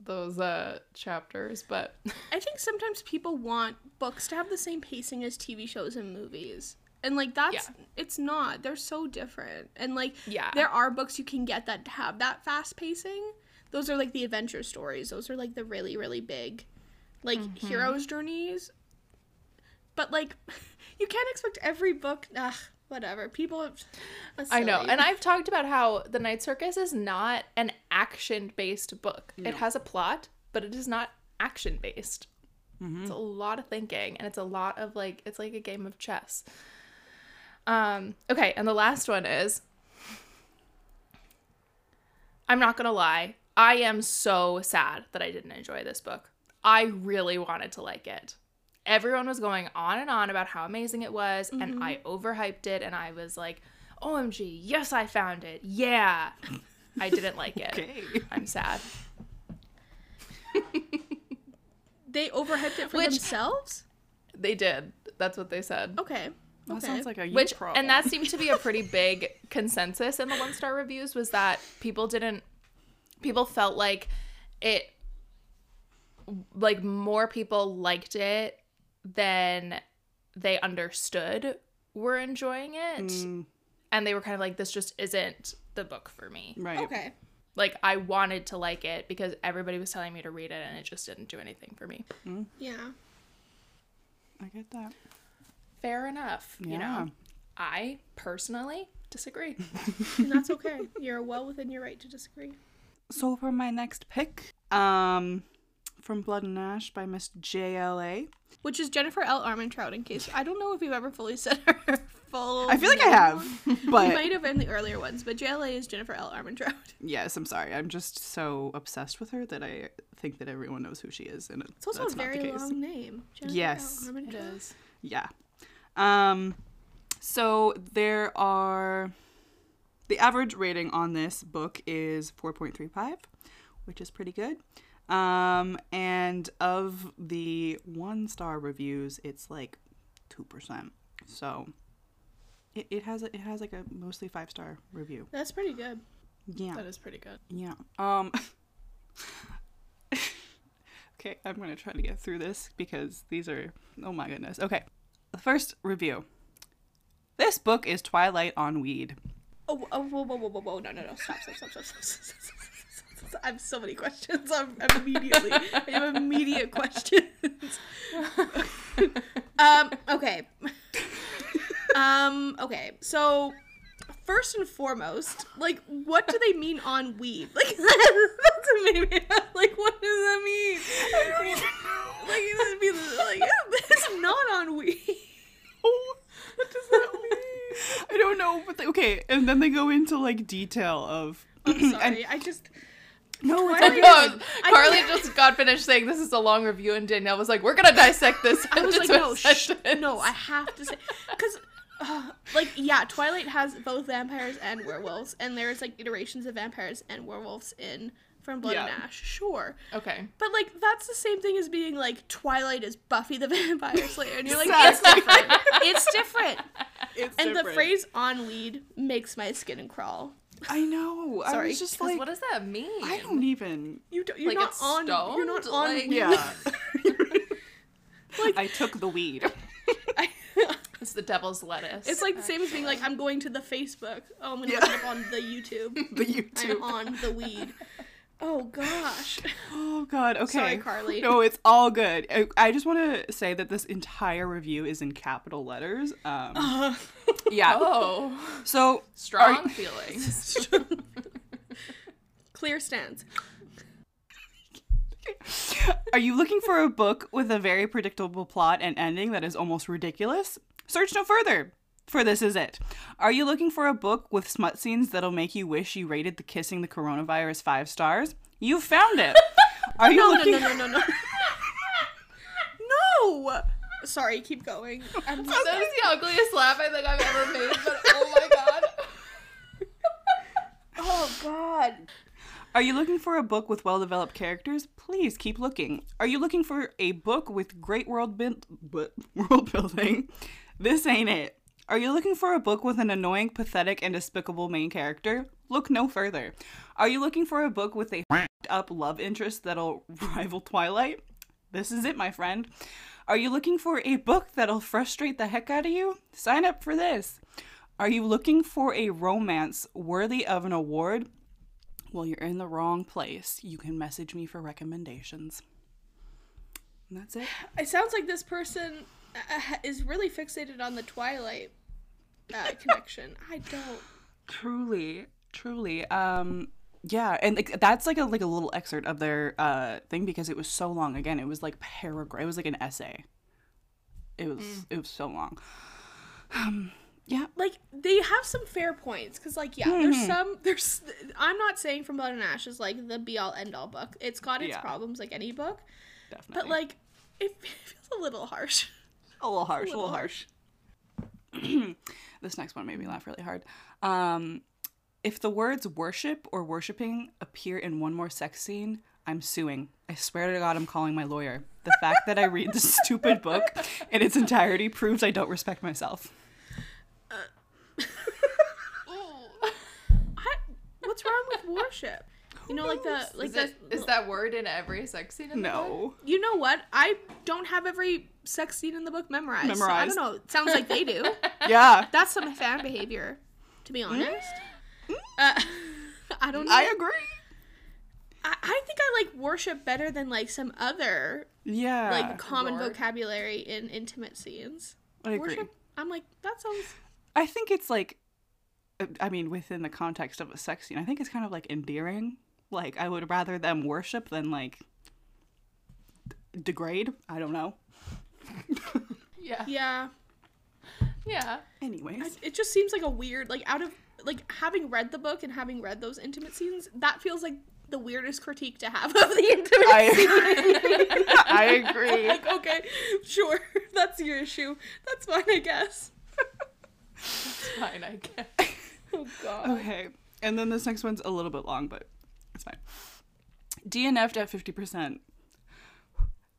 those uh chapters, but I think sometimes people want books to have the same pacing as TV shows and movies. And like that's Yeah. it's not. They're so different. And like Yeah. there are books you can get that have that fast pacing. Those are like the adventure stories. Those are like the really really big like Mm-hmm. heroes journeys. But like you can't expect every book ugh, whatever. People I know. And I've talked about how The Night Circus is not an action-based book. It has a plot, but it is not action-based. It's a lot of thinking and it's a lot of like it's like a game of chess. Um okay, and the last one is I'm not going to lie. I am so sad that I didn't enjoy this book. I really wanted to like it. Everyone was going on and on about how amazing it was, and mm-hmm. I overhyped it, and I was like, OMG, yes, I found it. Yeah. I didn't like it. Okay. I'm sad. they overhyped it for Which- themselves? They did. That's what they said. Okay. That Okay. sounds like a Which problem. and that seemed to be a pretty big consensus in the one star reviews was that people didn't people felt like it like more people liked it than they understood we were enjoying it Mm, and they were kind of like this just isn't the book for me right. Okay. like i wanted to like it because everybody was telling me to read it and it just didn't do anything for me Yeah. I get that. fair enough you know i personally disagree And that's okay. You're well within your right to disagree. So for my next pick, um, from Blood and Ash by Miss JLA. Which is Jennifer L. Armentrout, in case I don't know if you've ever fully said her full. I feel like I name. have, You but might have in the earlier ones, but JLA is Jennifer L. Armentrout. yes, I'm sorry. I'm just so obsessed with her that I think that everyone knows who she is, and It's also a very long name. Jennifer Yes. L. it Yeah. Um so there are the average rating on this book is 4.35, which is pretty good. Um, and of the one star reviews, it's like two percent. So it, it has it has like a mostly five star review. That's pretty good. Yeah, that is pretty good. Yeah. Um. okay, I'm gonna try to get through this because these are oh my goodness. Okay, the first review. This book is Twilight on Weed. Oh, oh, whoa, whoa, whoa, whoa, whoa! No, no, no! Stop, stop, stop, stop, stop. stop, stop. I have so many questions. I'm, I'm immediately. I have immediate questions. um. Okay. Um. Okay. So, first and foremost, like, what do they mean on weed? Like, that's made. Like, what does that mean? I don't even know. Like, it be like it's not on weed. what does that mean? I don't know, but they, okay, and then they go into like detail of. I'm sorry. I just. No, it's Twilight- okay. No, I- Carly just got finished saying this is a long review, and Danielle was like, "We're gonna dissect this." I was like, no, sh- no, I have to say, because, uh, like, yeah, Twilight has both vampires and werewolves, and there's like iterations of vampires and werewolves in From Blood and Ash, sure, Okay. but like that's the same thing as being like Twilight is Buffy the Vampire Slayer, and you're like, it's different, it's different, It's and the phrase "on weed" makes my skin crawl. I know. I Sorry, was just 'Cause like, what does that mean? I don't even. You don't, you're Like not it's on, you're not on Like- Yeah. Like- I took the weed. It's the devil's lettuce. It's like the same as being like, I'm going to the Facebook. Oh, I'm gonna Yeah. look it up on the YouTube. the YouTube. I'm on the weed. Oh gosh. Oh God. Okay. Sorry, Carly. No, it's all good. I, I just want to say that this entire review is in capital letters. Um, Uh, yeah. oh, So strong feelings. clear stance. Are you looking for a book with a very predictable plot and ending that is almost ridiculous? Search no further, for this is it. Are you looking for a book with smut scenes that'll make you wish you rated the kissing the coronavirus five stars? You found it. Are you No, no, looking? no, no, no, no. no. Sorry, keep going. I'm that is the ugliest laugh I think I've ever made. But oh my god. Oh God. Are you looking for a book with well-developed characters? Please keep looking. Are you looking for a book with great world bin- world building? This ain't it. Are you looking for a book with an annoying, pathetic, and despicable main character? Look no further. Are you looking for a book with a up love interest that'll rival Twilight? This is it, my friend. Are you looking for a book that'll frustrate the heck out of you? Sign up for this. Are you looking for a romance worthy of an award? Well, you're in the wrong place. You can message me for recommendations. And that's it. It sounds like this person uh, is really fixated on the Twilight uh, connection. I don't. Truly, truly. Um yeah, and like that's like a like a little excerpt of their uh thing because it was so long. Again, it was like paragraph. It was like an essay. It was it was so long. Um yeah. like they have some fair points because like yeah Mm-hmm. there's some there's i'm not saying from blood and ash is like the be all end all book it's got its Yeah. problems like any book Definitely. but like it feels a little harsh a little harsh, a little harsh. this next one made me laugh really hard. Um, if the words worship or worshiping appear in one more sex scene, I'm suing. I swear to God, I'm calling my lawyer. The fact that I read this stupid book in its entirety proves I don't respect myself. I, what's wrong with worship you know like the like Is, the it, is that word in every sex scene in the book? No. you know what i don't have every sex scene in the book memorized, so i don't know it sounds like they do Yeah, that's some fan behavior to be honest uh, i don't know I agree. I, I think I like worship better than like some other Yeah, like common Lord. vocabulary in intimate scenes. I agree. Worship, I'm like that sounds. I think it's like, uh, I mean, within the context of a sex scene, I think it's kind of like endearing. Like, I would rather them worship than like d- degrade. I don't know. Yeah. Yeah, Yeah. Anyways, I- it just seems like a weird like out of like having read the book and having read those intimate scenes. That feels like the weirdest critique to have of the intimate I, I agree. like okay, sure, that's your issue. That's fine, I guess. It's fine, I guess. Oh god. Okay, and then this next one's a little bit long, but it's fine. DNF'd at 50%.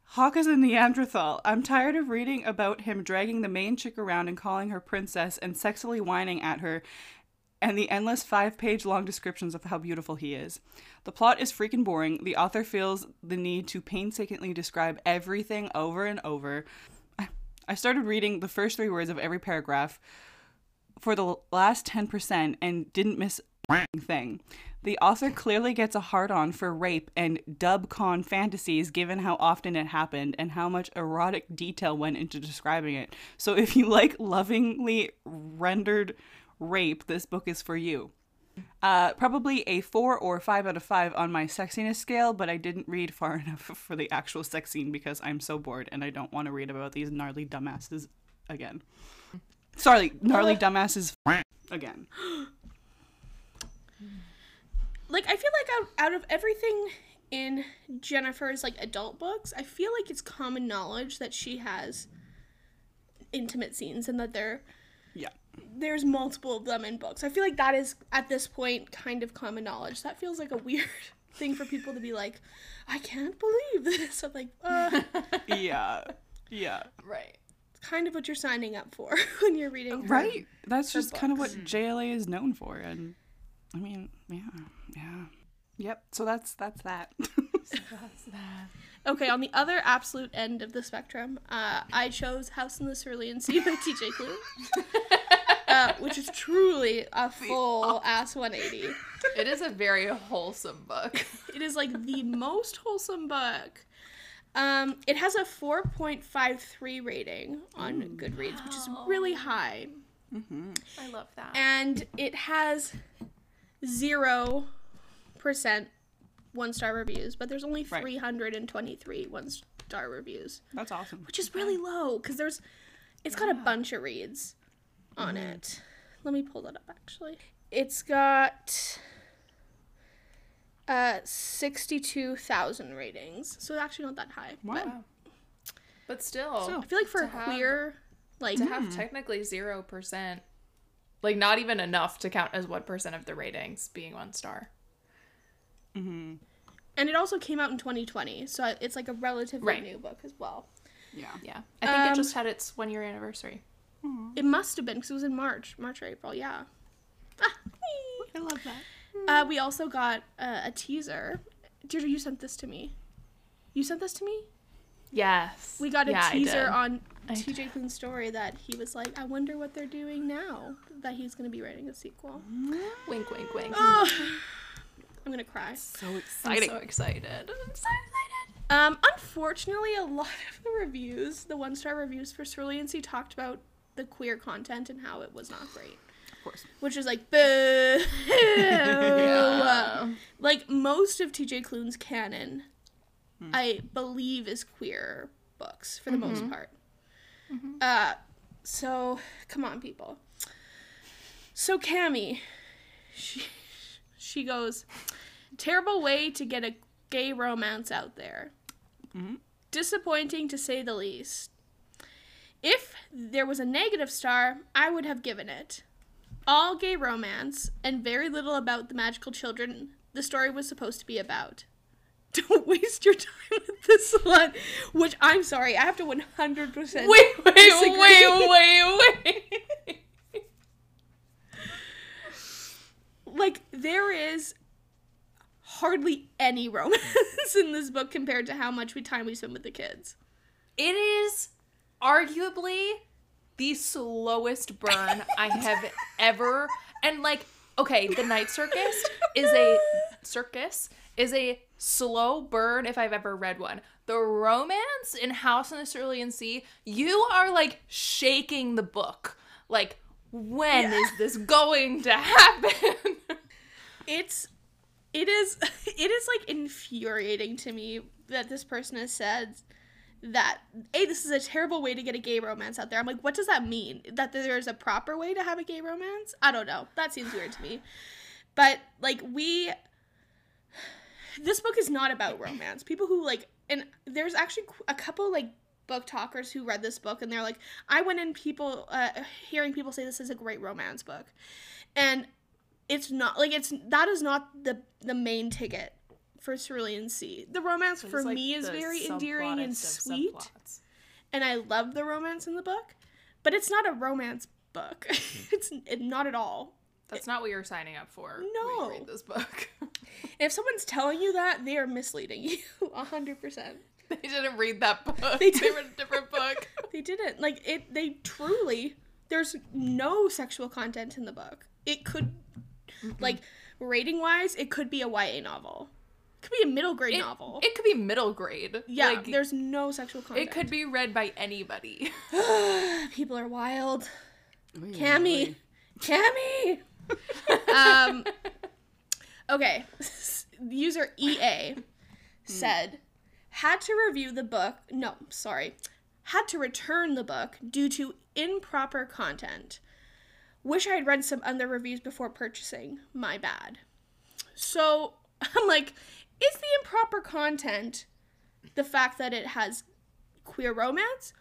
Hawk is a Neanderthal. I'm tired of reading about him dragging the main chick around and calling her princess and sexily whining at her, and the endless five page long descriptions of how beautiful he is. The plot is freaking boring. The author feels the need to painstakingly describe everything over and over. I started reading the first three words of every paragraph for the last 10% and didn't miss thing. The author clearly gets a hard on for rape and dubcon fantasies given how often it happened and how much erotic detail went into describing it. So if you like lovingly rendered rape, this book is for you. Uh, probably a four or five out of five on my sexiness scale, but I didn't read far enough for the actual sex scene because I'm so bored and I don't want to read about these gnarly dumbasses again. Sorry, gnarly dumbasses again. like I feel like out, out of everything in Jennifer's like adult books, I feel like it's common knowledge that she has intimate scenes and that there Yeah. there's multiple of them in books. I feel like that is at this point kind of common knowledge. That feels like a weird thing for people to be like, I can't believe this. I'm like, uh, Yeah. Yeah. Right. it's kind of what you're signing up for when you're reading. her- Right? That's her just kind of what. JLA is known for and I mean, yeah. Yeah. Yep. So that's that's that. Okay, on the other absolute end of the spectrum, uh, I chose House in the Cerulean Sea by TJ Klune, uh, which is truly a full ass 180. It is a very wholesome book. It is like the most wholesome book. Um, it has a 4.53 rating on Goodreads, which is really high. I love that. And it has 0% one star reviews, but there's only Right. 323 one star reviews. that's awesome. which is really low because there's it's got a bunch of reads on it let me pull that up actually it's got uh 62,000 ratings so actually not that high but Wow. But still, So- I feel like for To a have- queer like to have technically zero percent, like not even enough to count as one percent of the ratings being one star. Mm-hmm. and it also came out in 2020 so it's like a relatively Right. new book as well Yeah. Yeah, I think Um, it just had its one year anniversary. it must have been because it was in March March or April yeah ah, I love that. uh, we also got uh, a teaser Deirdre you sent this to me you sent this to me Yes, We got a Yeah, teaser on I TJ Klune's story that he was like, I wonder what they're doing now that he's going to be writing a sequel. Mm. Wink, wink, wink. Ugh. I'm going to cry. So I'm exciting. so excited. I'm so excited. Um, unfortunately, a lot of the reviews, the one star reviews for Cerulean Sea, talked about the queer content and how it was not great. of course. Which is like, boo. Yeah. Like, most of TJ Klune's canon, hmm. I believe, is queer books for the most mm-hmm. part. Uh, so, come on, people. So, Cammy, she, she goes, terrible way to get a gay romance out there. Mm-hmm. Disappointing to say the least. If there was a negative star, I would have given it. All gay romance and very little about the magical children the story was supposed to be about. Don't waste your time with this one. Which I'm sorry, I have to 100% Wait, wait, Disagree. wait, wait, wait. like there is hardly any romance in this book compared to how much we time we spend with the kids. It is arguably the slowest burn I have ever. And like, okay, the Night Circus is a circus is a slow burn if I've ever read one. The romance in House in the Cerulean Sea, you are like shaking the book. Like, when is this going to happen? It's it is it is like infuriating to me that this person has said that hey this is a terrible way to get a gay romance out there. I'm like what does that mean? That there's a proper way to have a gay romance? I don't know. That seems weird to me. But like we this book is not about romance. People who like and there's actually a couple like book talkers who read this book and they're like I went in people uh, hearing people say this is a great romance book. And it's not like it's that is not the the main ticket for Cerulean Sea. The romance for like me is very endearing and sweet, subplots. and I love the romance in the book, but it's not a romance book. it's it, not at all. That's not what you're signing up for. when No. you read this book. If someone's telling you that, they are misleading you a hundred percent. they didn't read that book. They They, read a different book. They didn't like it. They truly there's no sexual content in the book. It could Like rating wise, it could be a YA novel. It could be a middle grade It, novel. it could be middle grade. yeah, Like, there's no sexual content. it could be read by anybody. People are wild. Oy, Cammy. oy. Cammy. Um, okay. User EA said, had to review the book. No, sorry. Had to return the book due to improper content. Wish I had read some other reviews before purchasing. My bad. So I'm like, is the improper content the fact that it has queer romance?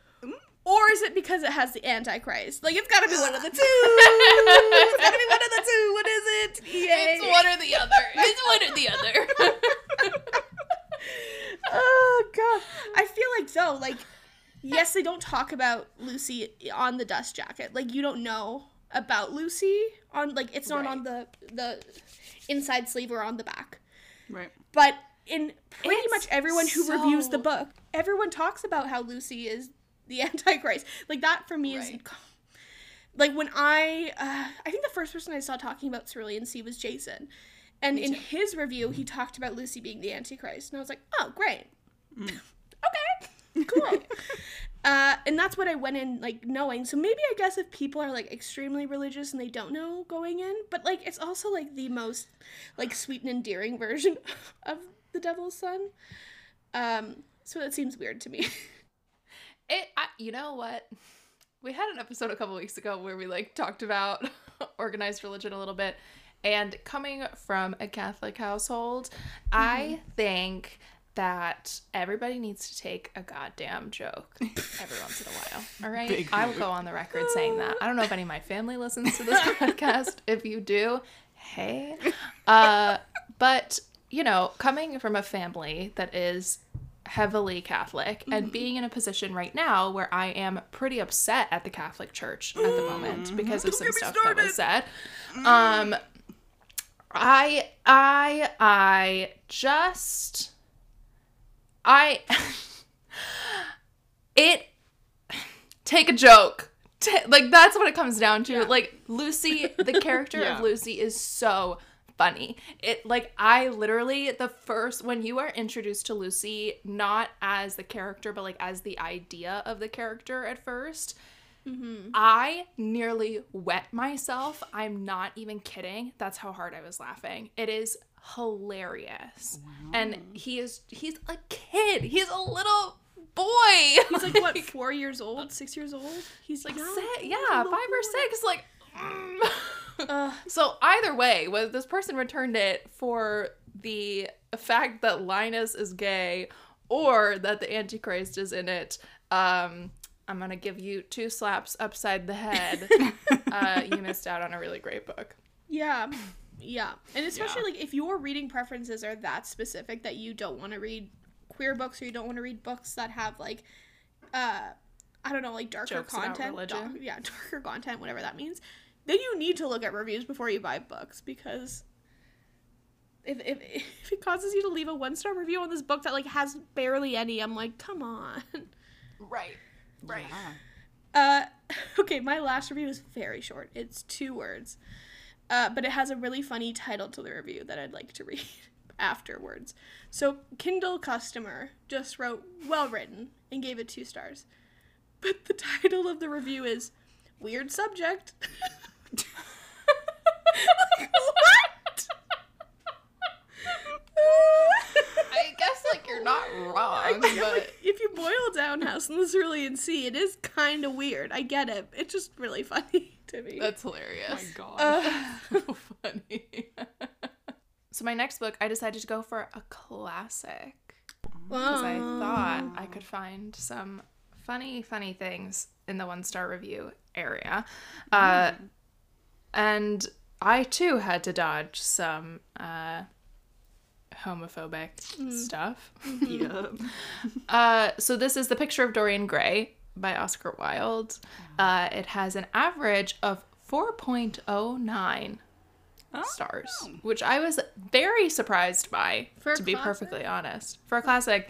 Or is it because it has the Antichrist? Like, it's gotta be one of the two. it's gotta be one of the two. What is it? EA. It's one or the other. It's one or the other. oh, God. I feel like, though, like, yes, they don't talk about Lucy on the dust jacket. Like, you don't know about Lucy on, like, it's not on the, the inside sleeve or on the back. Right. But in pretty It's much everyone who reviews the book, everyone talks about how Lucy is the Antichrist. Like that for me is like when I uh, I think the first person I saw talking about Cerulean Sea was Jason. And in his review, he talked about Lucy being the Antichrist. And I was like, oh, great. okay, cool. uh, and that's what I went in, like, knowing. So maybe I guess if people are, like, extremely religious and they don't know going in, but, like, it's also, like, the most, like, sweet and endearing version of the Devil's Son. Um, so that seems weird to me. It, I, you know what? We had an episode a couple weeks ago where we like talked about organized religion a little bit, and coming from a Catholic household, I think that everybody needs to take a goddamn joke every once in a while. All right, Big I will go on the record saying that. I don't know if any of my family listens to this podcast. If you do, hey, uh, but you know, coming from a family that is heavily Catholic and being in a position right now where I am pretty upset at the Catholic Church at the moment because of some stuff that was said. Um I I I just I it take a joke. Ta- like that's what it comes down to. Like Lucy, the character Yeah. of Lucy is so funny. It like I literally the first when you are introduced to Lucy not as the character but like as the idea of the character at 1st I nearly wet myself. I'm not even kidding. That's how hard I was laughing. It is hilarious. And he is he's a kid. He's a little boy. He's like, what, four years old? Six years old? He's like six, yeah, five little or six. Like, mm. So either way, whether this person returned it for the fact that Linus is gay or that the Antichrist is in it, um, I'm gonna give you two slaps upside the head. uh, you missed out on a really great book. Yeah. Yeah. And especially Yeah. like if your reading preferences are that specific that you don't want to read queer books or you don't want to read books that have like uh I don't know, like darker Jokes content. yeah, darker content, whatever that means. Then you need to look at reviews before you buy books because if, if, if it causes you to leave a one star review on this book that like has barely any, I'm like, come on. Right. Right. Yeah. Uh, okay, my last review is very short. It's two words, uh, but it has a really funny title to the review that I'd like to read afterwards. So, Kindle customer just wrote well written and gave it two stars, but the title of the review is weird subject. Like, what? I guess like you're not wrong, Like, but if you boil down House in the Cerulean Sea, it is kind of weird. I get it. It's just really funny to me. that's Oh my hilarious. god. Uh, so funny. so my next book, I decided to go for a classic because I thought I could find some funny, funny things in the one star review area, uh, and I too had to dodge some uh, homophobic stuff. yeah. Uh, so this is the picture of Dorian Gray by Oscar Wilde. Uh, it has an average of 4.09 stars, which I was very surprised by, For to be classic? perfectly honest. For a classic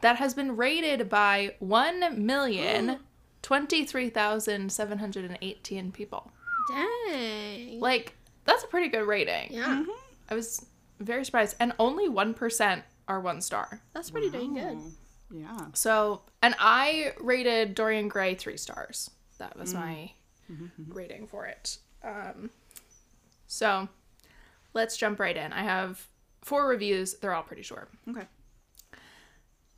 that has been rated by 1,023,718 people. Dang. Like, that's a pretty good rating. Yeah, mm-hmm. I was very surprised. And only 1% are one star. that's pretty dang good. Yeah. So, and I rated Dorian Gray three stars. That was mm-hmm. my mm-hmm. rating for it. Um, so, let's jump right in. I have four reviews. They're all pretty short. Okay.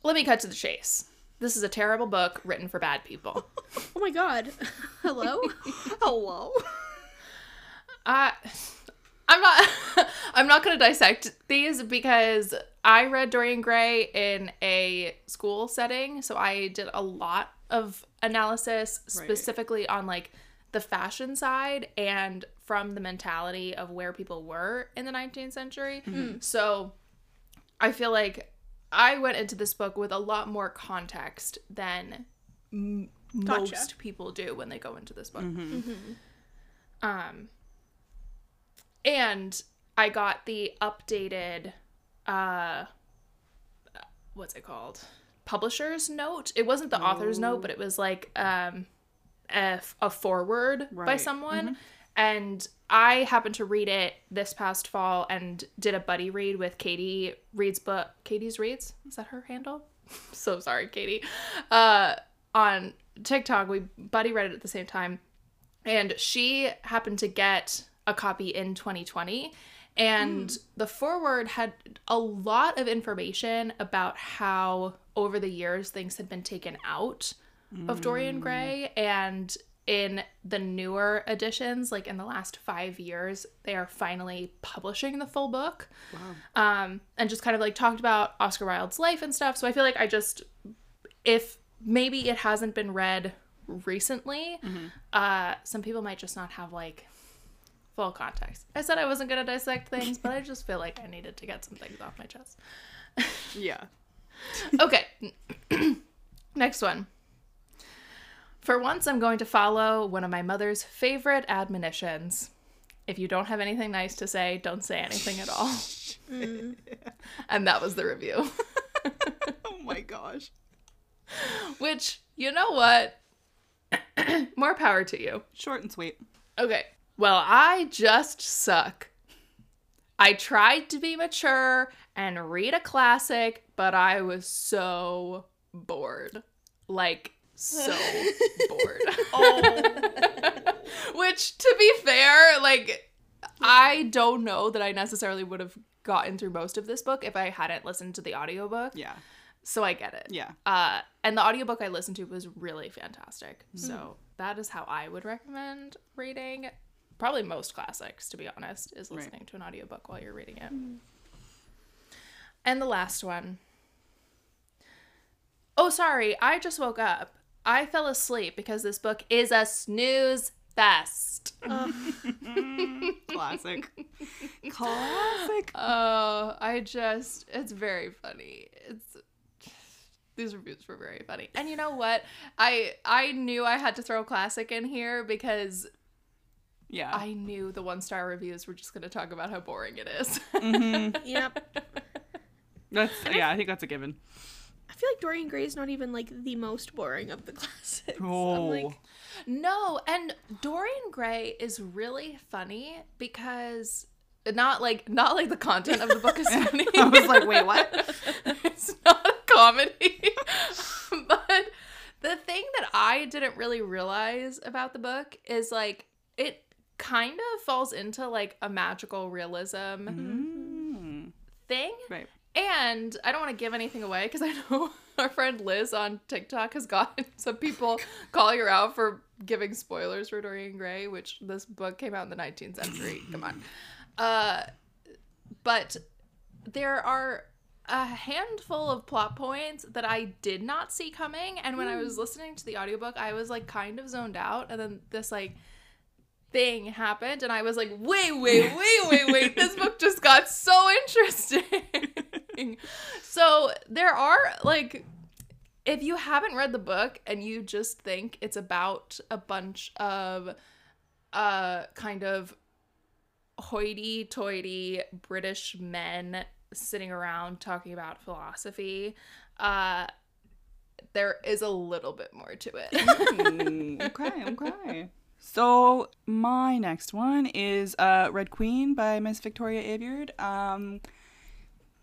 Let me cut to the chase. This is a terrible book written for bad people. Oh my god, hello. Hello. Uh, I'm not. I'm not going to dissect these because I read Dorian Gray in a school setting, so I did a lot of analysis Right. specifically on like the fashion side and from the mentality of where people were in the 19th century. So I feel like I went into this book with a lot more context than m- Gotcha. most people do when they go into this book. Um, and I got the updated, uh, what's it called? Publisher's note. It wasn't the author's note, but it was like um, a, f- a foreword by Right. someone. And I happened to read it this past fall and did a buddy read with Katie Reads book. Katie's Reads is that her handle? so sorry, Katie. Uh, on TikTok, we buddy read it at the same time, and she happened to get a copy in 2020. And the foreword had a lot of information about how over the years things had been taken out of Dorian Gray. And in the newer editions like in the last 5 years they are finally publishing the full book. Um and just kind of like talked about Oscar Wilde's life and stuff. So I feel like I just if maybe it hasn't been read recently uh some people might just not have like full context I said I wasn't going to dissect things but I just feel like I needed to get some things off my chest Yeah. okay. Next one. For once, I'm going to follow one of my mother's favorite admonitions. If you don't have anything nice to say, don't say anything at all. and that was the review. Oh my gosh. Which, you know what? More power to you. Short and sweet. Okay. Well, I just suck. I tried to be mature and read a classic, but I was so bored. Like, so bored. Oh, Which, to be fair, like, I don't know that I necessarily would have gotten through most of this book if I hadn't listened to the audiobook. Yeah. So I get it. Yeah. Uh, and the audiobook I listened to was really fantastic. So that is how I would recommend reading. Probably most classics, to be honest, is Right. listening to an audiobook while you're reading it. And the last one. Oh, sorry, I just woke up. I fell asleep because this book is a snooze fest. Classic. Classic. Oh, I just it's very funny. It's these reviews were very funny. And you know what? I I knew I had to throw classic in here because Yeah. I knew the one star reviews were just going to talk about how boring it is. Mm-hmm. yep. That's yeah, I think that's a given. I feel like Dorian Gray is not even like the most boring of the classics. Oh. I'm like, no, and Dorian Gray is really funny because not like not like the content of the book is funny. I was like, wait, what? it's not a comedy. but the thing that I didn't really realize about the book is like it kind of falls into like a magical realism Mm. thing. Right. And I don't want to give anything away because I know our friend Liz on TikTok has gotten some people calling her out for giving spoilers for Dorian Gray, which this book came out in the 19th century. Come on. Uh, but there are a handful of plot points that I did not see coming. And when I was listening to the audiobook, I was like kind of zoned out. And then this like thing happened and I was like, wait, wait, wait, wait, wait. this book just got so interesting. so there are like if you haven't read the book and you just think it's about a bunch of uh kind of hoity toity British men sitting around talking about philosophy, uh there is a little bit more to it. Mm, okay, okay. So my next one is uh, Red Queen by Miss Victoria Aveyard. Um,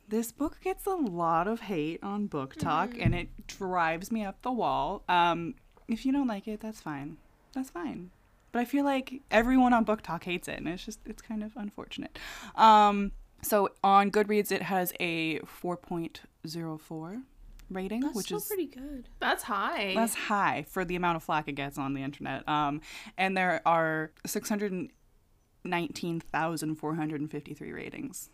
this book gets a lot of hate on BookTok, and it drives me up the wall. Um, if you don't like it, that's fine. That's fine. But I feel like everyone on BookTok hates it, and it's just it's kind of unfortunate. Um, so on Goodreads, it has a four point zero four rating, That's which still is pretty good. That's high. that's high for the amount of flack it gets on the internet. Um, and there are 619,453 ratings.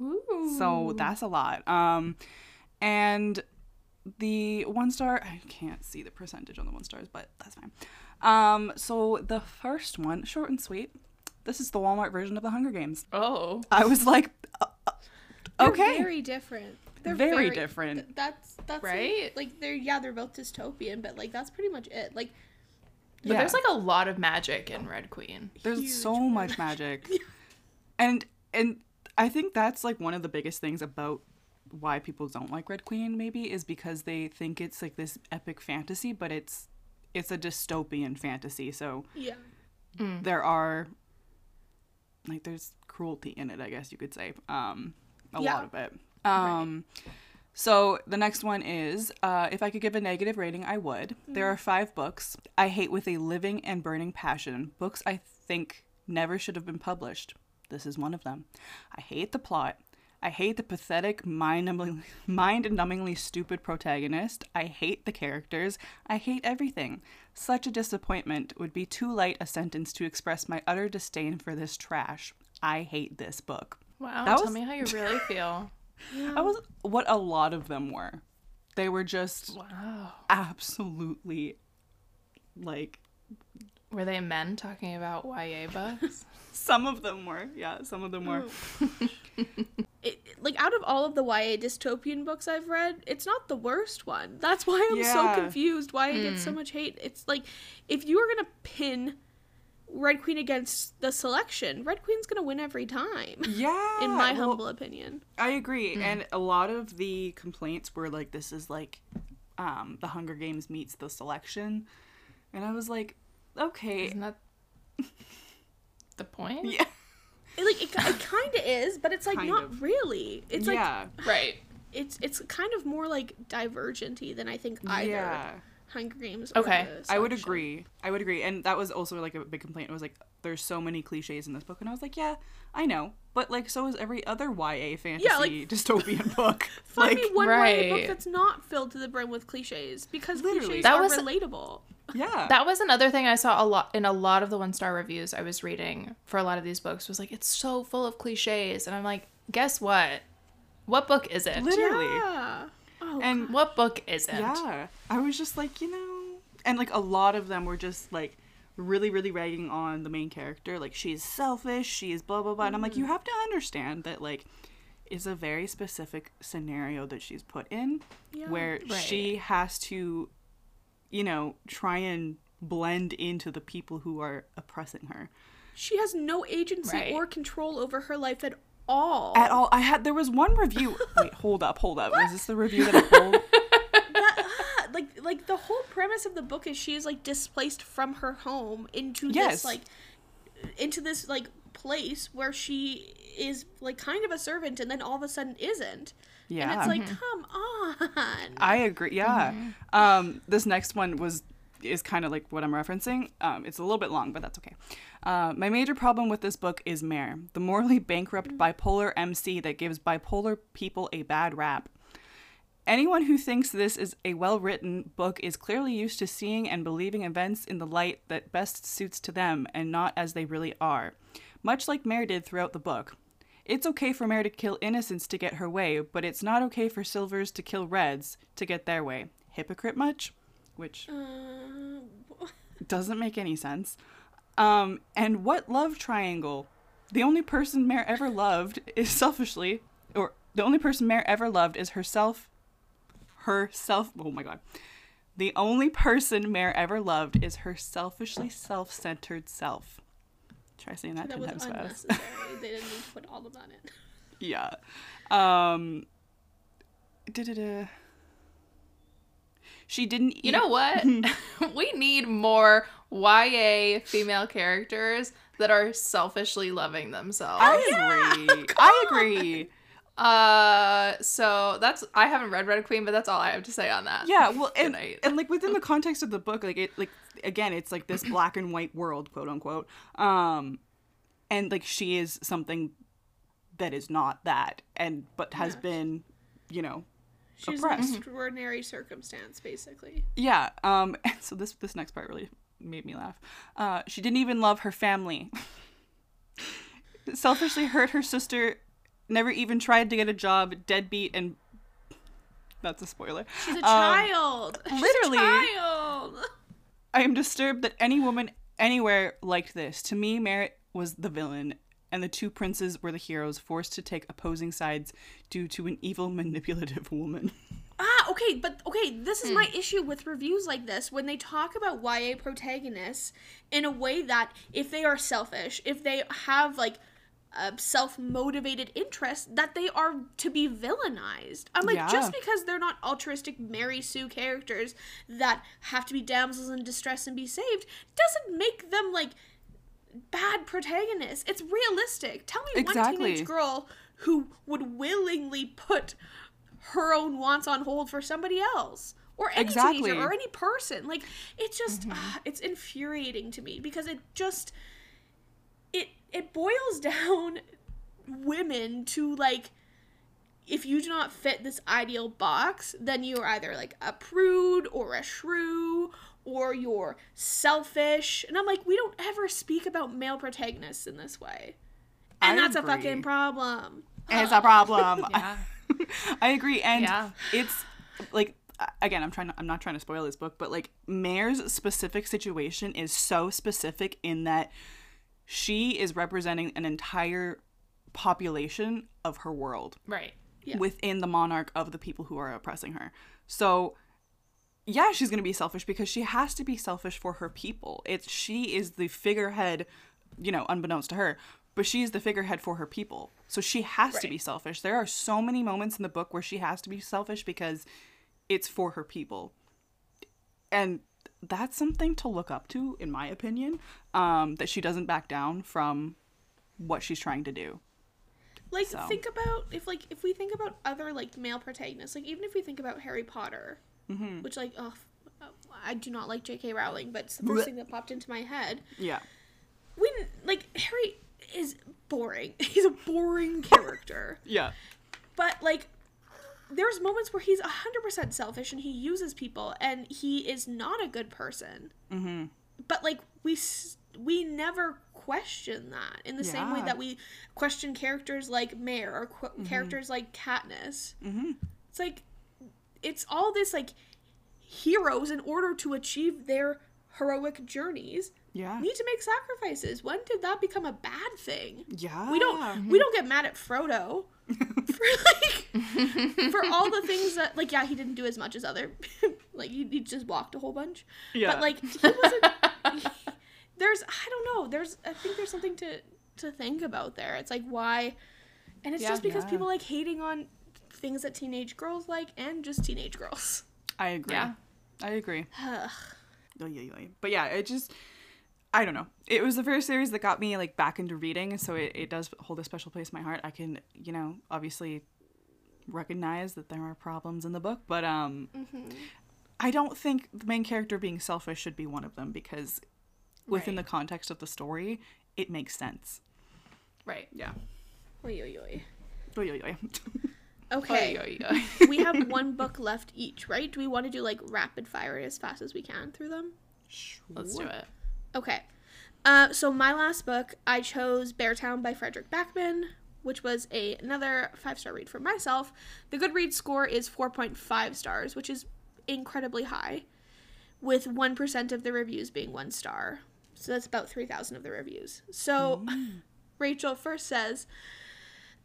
Ooh. So that's a lot. Um, and the one star, I can't see the percentage on the one stars, but that's fine. Um, so the first one, short and sweet. This is the Walmart version of the Hunger Games. Oh. I was like, uh, uh, They're okay. very different. They're Very different. th- that's that's Right? Like, like they're yeah they're both dystopian, but like that's pretty much it. Like But Yeah. there's like a lot of magic in Red Queen. There's huge so much of magic. And and I think that's like one of the biggest things about why people don't like Red Queen maybe is because they think it's like this epic fantasy, but it's it's a dystopian fantasy. So yeah. there are like there's cruelty in it, I guess you could say. Um a Yeah. lot of it. Um so the next one is uh, if I could give a negative rating, I would. There are five books I hate with a living and burning passion. Books I think never should have been published. This is one of them. I hate the plot. I hate the pathetic, mind-numbingly, mind-numbingly stupid protagonist. I hate the characters. I hate everything. Such a disappointment would be too light a sentence to express my utter disdain for this trash. I hate this book. Wow. That Tell was- me how you really feel. That was what a lot of them were. They were just Wow. absolutely like Were they men talking about YA books? some of them were. Yeah, some of them were. Oh. It, like out of all of the YA dystopian books I've read, it's not the worst one. That's why I'm so confused why it gets so hmm. much hate. It's like if you were gonna pin Red Queen against the selection, Red Queen's gonna win every time. Yeah. In my well, humble opinion. I agree. And a lot of the complaints were like this is like um the Hunger Games meets the selection. And I was like, okay. Isn't that the point? Yeah. It, like it, it kind of is, but it's like Kind not of. really. It's like. Right. it's it's kind of more like divergenty than I think either Yeah. Hunger Games. Okay. I would agree. I would agree. And that was also like a big complaint. It was like there's so many cliches in this book and I was like, yeah, I know. But like so is every other YA fantasy like- dystopian book. Find like me one YA Right. book that's not filled to the brim with cliches because Literally. cliches That are was- relatable. yeah. That was another thing I saw a lot in a lot of the one star reviews I was reading for a lot of these books was like it's so full of cliches and I'm like, guess what? What book is it? Literally. Yeah. Oh, And What book isn't? Yeah. I was just like, you know, and like a lot of them were just like really, really ragging on the main character. Like she's selfish, she's blah blah blah. And I'm like, you mm-hmm. have to understand that like it's a very specific scenario that she's put in Yeah. where Right. she has to, you know, try and blend into the people who are oppressing her. she has no agency Right. or control over her life at all. At all. I had there was one review wait, hold up, hold up. Was this the review that I pulled? That- ah, like like the whole premise of the book is she is like displaced from her home into Yes. this like into this like place where she is like kind of a servant and then all of a sudden isn't. Yeah. And it's like, come on. I agree. Yeah. Um, this next one was is kind of like what I'm referencing. Um, it's a little bit long, but that's okay. Uh, my major problem with this book is Mare, the morally bankrupt bipolar MC that gives bipolar people a bad rap. Anyone who thinks this is a well written book is clearly used to seeing and believing events in the light that best suits to them and not as they really are, much like Mare did throughout the book. It's okay for Mare to kill innocents to get her way, but it's not okay for Silvers to kill Reds to get their way. Hypocrite much? Which Uh, doesn't make any sense. Um, and what love triangle? The only person Mare ever loved is selfishly, or the only person Mare ever loved is herself. Herself. Oh my god. The only person Mare ever loved is her selfishly self-centered self. Try saying that that ten times fast. they didn't need to put all of that in. Yeah. Um. Da-da-da. She didn't eat. You know what? we need more YA female characters that are selfishly loving themselves. I agree. I agree. Uh, so that's I haven't read Red Queen, but that's all I have to say on that. Yeah, well, and, and like within the context of the book, like it, like again, it's like this black and white world, quote unquote. Um, and like she is something that is not that, and but has Yeah. been, you know, She's oppressed. an extraordinary circumstance, basically. Yeah. Um. And so this this next part really made me laugh. Uh, she didn't even love her family. Selfishly hurt her sister. Never even tried to get a job. Deadbeat and. That's a spoiler. She's a Um, child. She's a literally. child. I am disturbed that any woman anywhere liked this. To me, Merritt was the villain, and the two princes were the heroes forced to take opposing sides due to an evil, manipulative woman. Ah, okay, but okay, this is my issue with reviews like this when they talk about YA protagonists in a way that if they are selfish, if they have like a self-motivated interest, that they are to be villainized. I'm like, Yeah. just because they're not altruistic Mary Sue characters that have to be damsels in distress and be saved, doesn't make them like bad protagonists. It's realistic. Tell me one teenage girl who would willingly put her own wants on hold for somebody else or any Exactly. teenager or any person. Like it's just ah, it's infuriating to me because it just it it boils down women to like if you do not fit this ideal box, then you're either like a prude or a shrew or you're selfish. And I'm like, we don't ever speak about male protagonists in this way. And I that's agree. a fucking problem. it's a problem. Yeah. I agree, and Yeah. it's like again, I'm trying. To, I'm not trying to spoil this book, but like Mare's specific situation is so specific in that she is representing an entire population of her world Right. Yeah. within the monarch of the people who are oppressing her. So yeah, she's going to be selfish because she has to be selfish for her people. It's she is the figurehead, you know, unbeknownst to her, but she is the figurehead for her people. So she has to be selfish. There are so many moments in the book where she has to be selfish because it's for her people. And that's something to look up to in my opinion, um that she doesn't back down from what she's trying to do. Like So. think about if like if we think about other like male protagonists, like even if we think about Harry Potter, Mm-hmm. which like oh, I do not like J.K. Rowling, but it's the first thing that popped into my head. Yeah. When like Harry is boring, he's a boring character. Yeah. but like there's moments where he's 100% selfish and he uses people and he is not a good person Mhm. but like we we never question that in the same way that we question characters like Mare or qu- characters like Katniss Mhm. it's like it's all this like heroes in order to achieve their heroic journeys Yeah. need to make sacrifices when did that become a bad thing Yeah. we don't we don't get mad at Frodo for like for all the things that like yeah he didn't do as much as other like he, he just walked a whole bunch Yeah. but like he wasn't there's I don't know there's I think there's something to to think about there it's like why and it's Yeah. just because Yeah. people like hating on things that teenage girls like and just teenage girls I agree. Yeah. I agree. But yeah, it just I don't know. It was the first series that got me like back into reading, so it, it does hold a special place in my heart. I can, you know, obviously recognize that there are problems in the book, but um I don't think the main character being selfish should be one of them because within Right. the context of the story, it makes sense. Right. Yeah. Oy, oy, oy. Oy, oy, oy. okay Oy, oy, oy. we have one book left each right do we want to do like rapid fire as fast as we can through them Sure. Let's do it. Okay. Uh, so my last book, I chose Beartown by Fredrik Backman, which was a another five star read for myself. The Goodreads score is four point five stars, which is incredibly high, with one percent of the reviews being one star. So that's about three thousand of the reviews. So Rachel first says,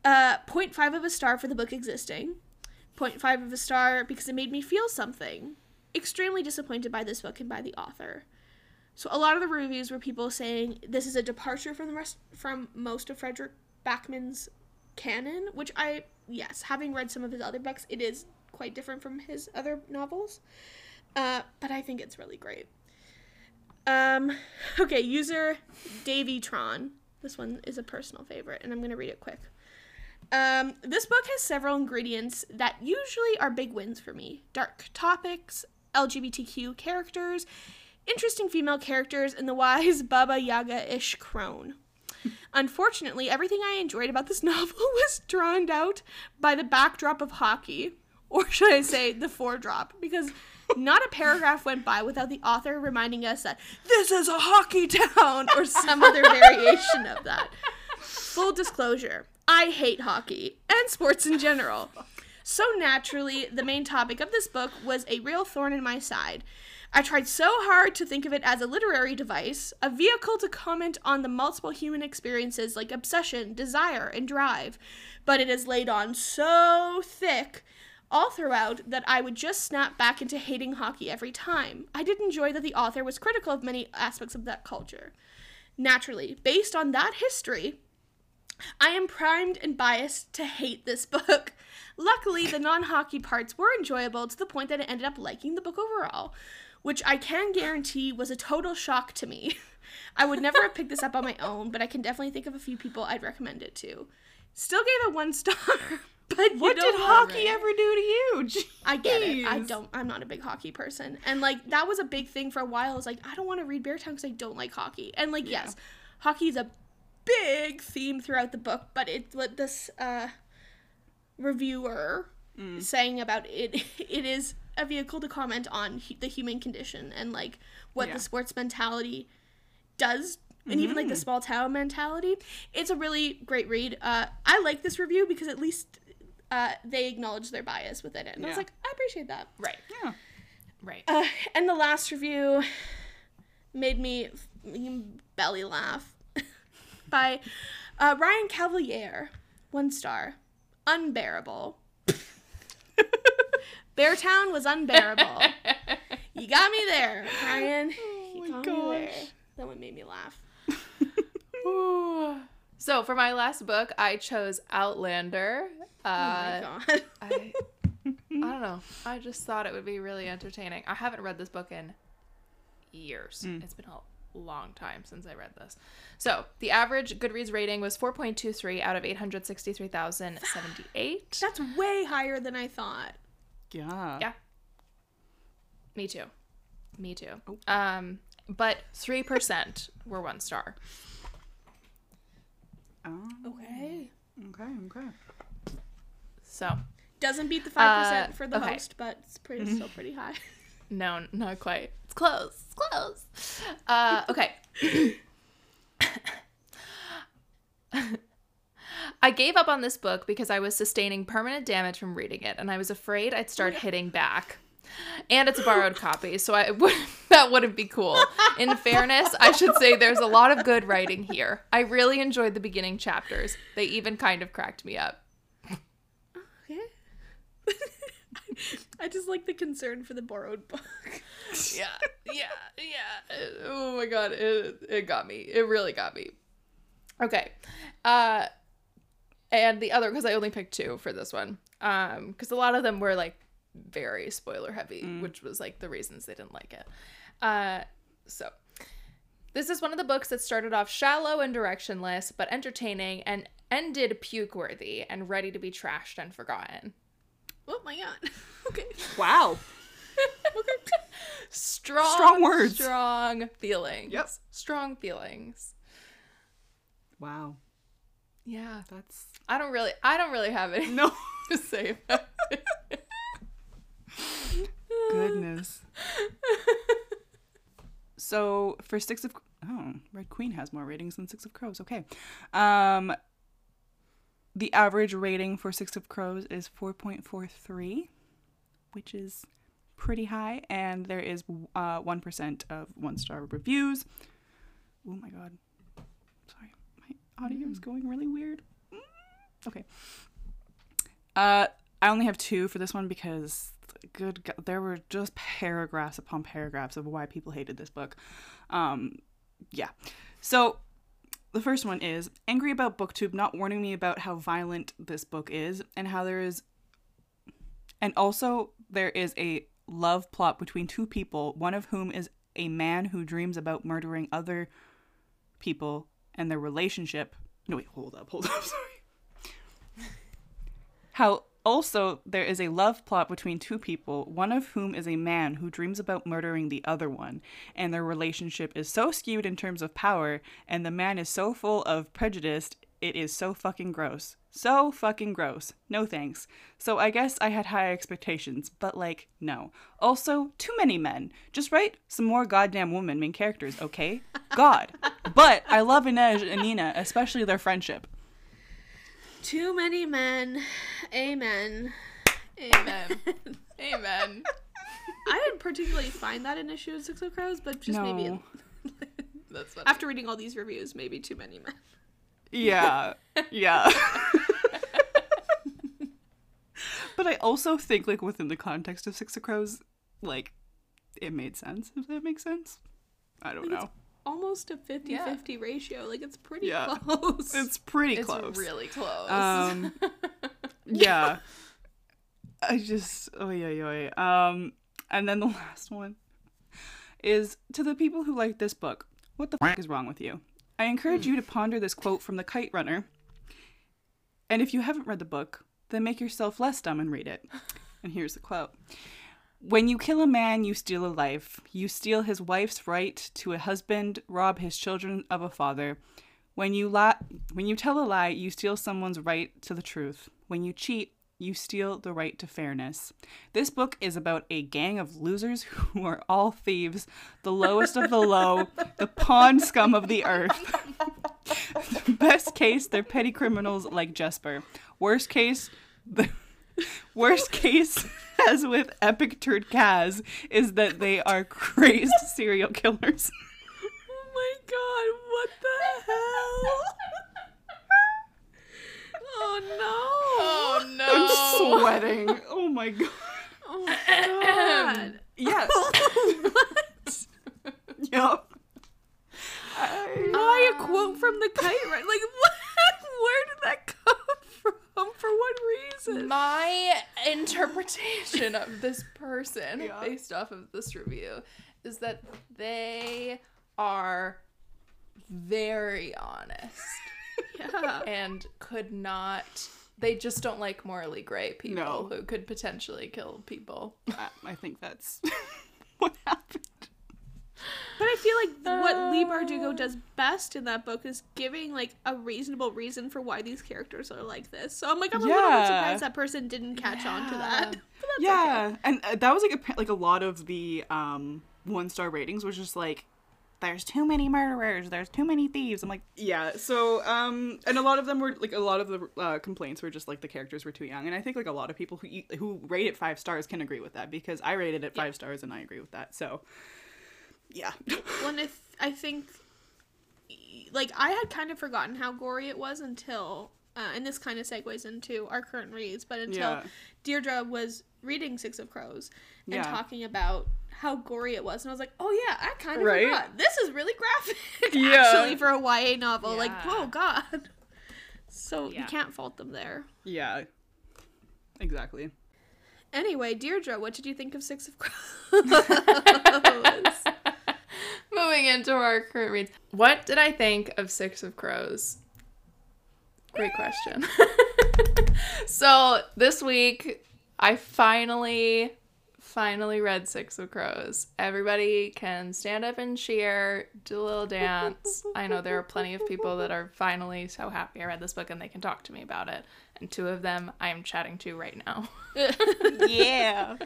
uh, 0.5 of a star for the book existing, 0.5 of a star because it made me feel something. Extremely disappointed by this book and by the author. So a lot of the reviews were people saying this is a departure from the rest from most of Fredrik Backman's canon, which I yes, having read some of his other books, it is quite different from his other novels. Uh, but I think it's really great. Um, okay, user Davytron. This one is a personal favorite, and I'm going to read it quick. Um, this book has several ingredients that usually are big wins for me dark topics, LGBTQ characters, interesting female characters, and the wise Baba Yaga ish crone. Unfortunately, everything I enjoyed about this novel was drowned out by the backdrop of hockey, or should I say, the foredrop, because not a paragraph went by without the author reminding us that this is a hockey town, or some other variation of that. Full disclosure I hate hockey and sports in general. So naturally, the main topic of this book was a real thorn in my side. I tried so hard to think of it as a literary device, a vehicle to comment on the multiple human experiences like obsession, desire, and drive, but it is laid on so thick all throughout that I would just snap back into hating hockey every time. I did enjoy that the author was critical of many aspects of that culture. Naturally, based on that history, I am primed and biased to hate this book. Luckily, the non hockey parts were enjoyable to the point that I ended up liking the book overall, which I can guarantee was a total shock to me. I would never have picked this up on my own, but I can definitely think of a few people I'd recommend it to. Still gave it one star, but What did hockey ever do to you? I get it. I don't. I'm not a big hockey person, and like that was a big thing for a while. I was like, I don't want to read Beartown because I don't like hockey. And like, yes, hockey is a big theme throughout the book, but it's what this uh, reviewer Mm. saying about it. It is a vehicle to comment on hu- the human condition and like what Yeah. the sports mentality does. And even like the small town mentality, it's a really great read. Uh, I like this review because at least uh, they acknowledge their bias within it, and I was like, I appreciate that. Right. Yeah. Right. Uh, and the last review made me belly laugh by uh, Ryan Cavalier, one star, unbearable. Beartown was unbearable. you got me there, Ryan. you my got me there. gosh. That one made me laugh. So for my last book, I chose Outlander. Oh Uh, my god. I, I don't know. I just thought it would be really entertaining. I haven't read this book in years. It's been a long time since I read this. So the average Goodreads rating was 4.23 out of 863,078. That's way higher than I thought. Yeah. Yeah. Me too. Me too. Um, but 3% were one star. Oh, Okay. okay, okay. So Doesn't beat the 5% Uh, for the okay. host, but it's pretty, still pretty high. No, not quite. It's close. Close. Uh, okay. I gave up on this book because I was sustaining permanent damage from reading it, and I was afraid I'd start hitting back. And it's a borrowed copy, so I would that wouldn't be cool. In fairness, I should say there's a lot of good writing here. I really enjoyed the beginning chapters. They even kind of cracked me up. Okay. I just like the concern for the borrowed book. yeah, yeah, yeah. Oh my god, it it got me. It really got me. Okay. Uh and the other cuz I only picked two for this one. Um cuz a lot of them were like very spoiler heavy, which was like the reasons they didn't like it. Uh so this is one of the books that started off shallow and directionless, but entertaining and ended puke worthy and ready to be trashed and forgotten. Oh my god. okay. Wow. Okay. Strong Strong words. strong feelings Yep. strong feelings Wow. yeah That's i don't really i don't really have anything no to say about it. goodness. so for Six of oh, Red Queen has more ratings than Six of Crows. Okay. Um the average rating for Six of Crows is 4.43, which is pretty high, and there is uh, 1% of one star reviews. Oh my god. Sorry, my audio is going really weird. Mm. Okay. Uh, I only have two for this one because good God, there were just paragraphs upon paragraphs of why people hated this book. Um, yeah. So the first one is angry about booktube not warning me about how violent this book is and how there is and also there is a love plot between two people one of whom is a man who dreams about murdering other people and their relationship. No, wait, hold up, hold up, sorry. How also there is a love plot between two people, one of whom is a man who dreams about murdering the other one, and their relationship is so skewed in terms of power, and the man is so full of prejudice, it is so fucking gross. So fucking gross. No thanks. So I guess I had high expectations, but like, no. Also, too many men. Just write some more goddamn woman main characters, okay? God. but I love Inej and Nina, especially their friendship. Too many men. Amen. Amen. Amen. I didn't particularly find that an issue in Six of Crows, but just maybe No. That's what after reading all these reviews, maybe too many men. Yeah. Yeah. but I also think like within the context of Six of Crows, like it made sense, if that makes sense. I don't think know. Almost a 50 Yeah. 50 ratio. Like, it's pretty Yeah. close. It's pretty It's close. really close. Um, yeah. I just oh yeah yeah. yeah. Um, and then the last one is to the people who like this book. What the fuck is wrong with you? I encourage you to ponder this quote from the Kite Runner. And if you haven't read the book, then make yourself less dumb and read it. And here's the quote. When you kill a man, you steal a life. You steal his wife's right to a husband, rob his children of a father. When you lie, when you tell a lie, you steal someone's right to the truth. When you cheat, you steal the right to fairness. This book is about a gang of losers who are all thieves, the lowest of the low, the pawn scum of the earth. Best case, they're petty criminals like Jesper. Worst case, the worst case, as with Epic Turd Kaz, is that they are crazed serial killers. oh my god, what the hell? oh no. oh no. I'm sweating. Oh my god. Oh god. Yeah. what? Yep. Why a quote from the kite run? Like, what? Where did that come For what reason? My interpretation of this person Yeah. based off of this review is that they are very honest yeah. and could not they just don't like morally gray people No. who could potentially kill people. I, I think that's what happened. But I feel like what Leigh Bardugo does best in that book is giving like a reasonable reason for why these characters are like this. So I'm like, I'm a little bit surprised that person didn't catch on to that. Yeah. Yeah, okay. and uh, that was like a, like a lot of the um one star ratings was just like there's too many murderers, there's too many thieves. I'm like, yeah. So um and a lot of them were like a lot of the uh, complaints were just like the characters were too young, and I think like a lot of people who who rate it five stars can agree with that because I rated it five stars and I agree with that. So yeah, When if I think, like, I had kind of forgotten how gory it was until, uh, and this kind of segues into our current reads, but until Yeah. Deirdre was reading Six of Crows and Yeah. talking about how gory it was, and I was like, oh yeah, I kind of Right? forgot. This is really graphic, Yeah. actually, for a YA novel. Like, oh god. So you can't fault them there. yeah, exactly. Anyway, Deirdre, what did you think of Six of Crows? Moving into our current reads. What did I think of Six of Crows? Great question. so this week I finally finally read Six of Crows. Everybody can stand up and cheer, do a little dance. I know there are plenty of people that are finally so happy I read this book and they can talk to me about it. And two of them I am chatting to right now. Yeah.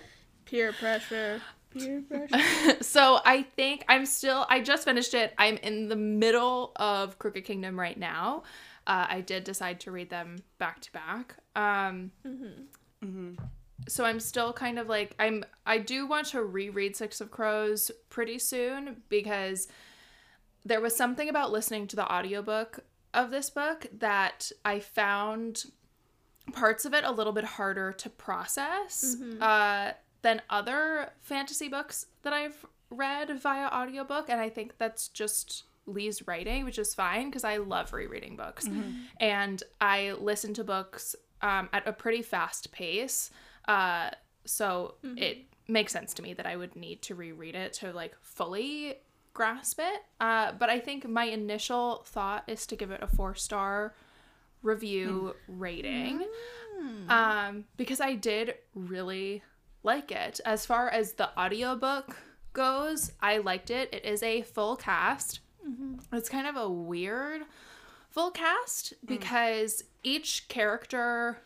Peer pressure. So I think I'm still. I just finished it. I'm in the middle of Crooked Kingdom right now. Uh, I did decide to read them back to back. Um, So I'm still kind of like I'm. I do want to reread Six of Crows pretty soon because there was something about listening to the audiobook of this book that I found parts of it a little bit harder to process uh, than other fantasy books that I've read via audiobook. And I think that's just Leigh's writing, which is fine because I love rereading books. And I listen to books um, at a pretty fast pace. Uh, so it makes sense to me that I would need to reread it to like fully grasp it. Uh, but I think my initial thought is to give it a four star review rating um, because I did really like it. As far as the audiobook goes, I liked it. It is a full cast. Mm-hmm. It's kind of a weird full cast mm. because each character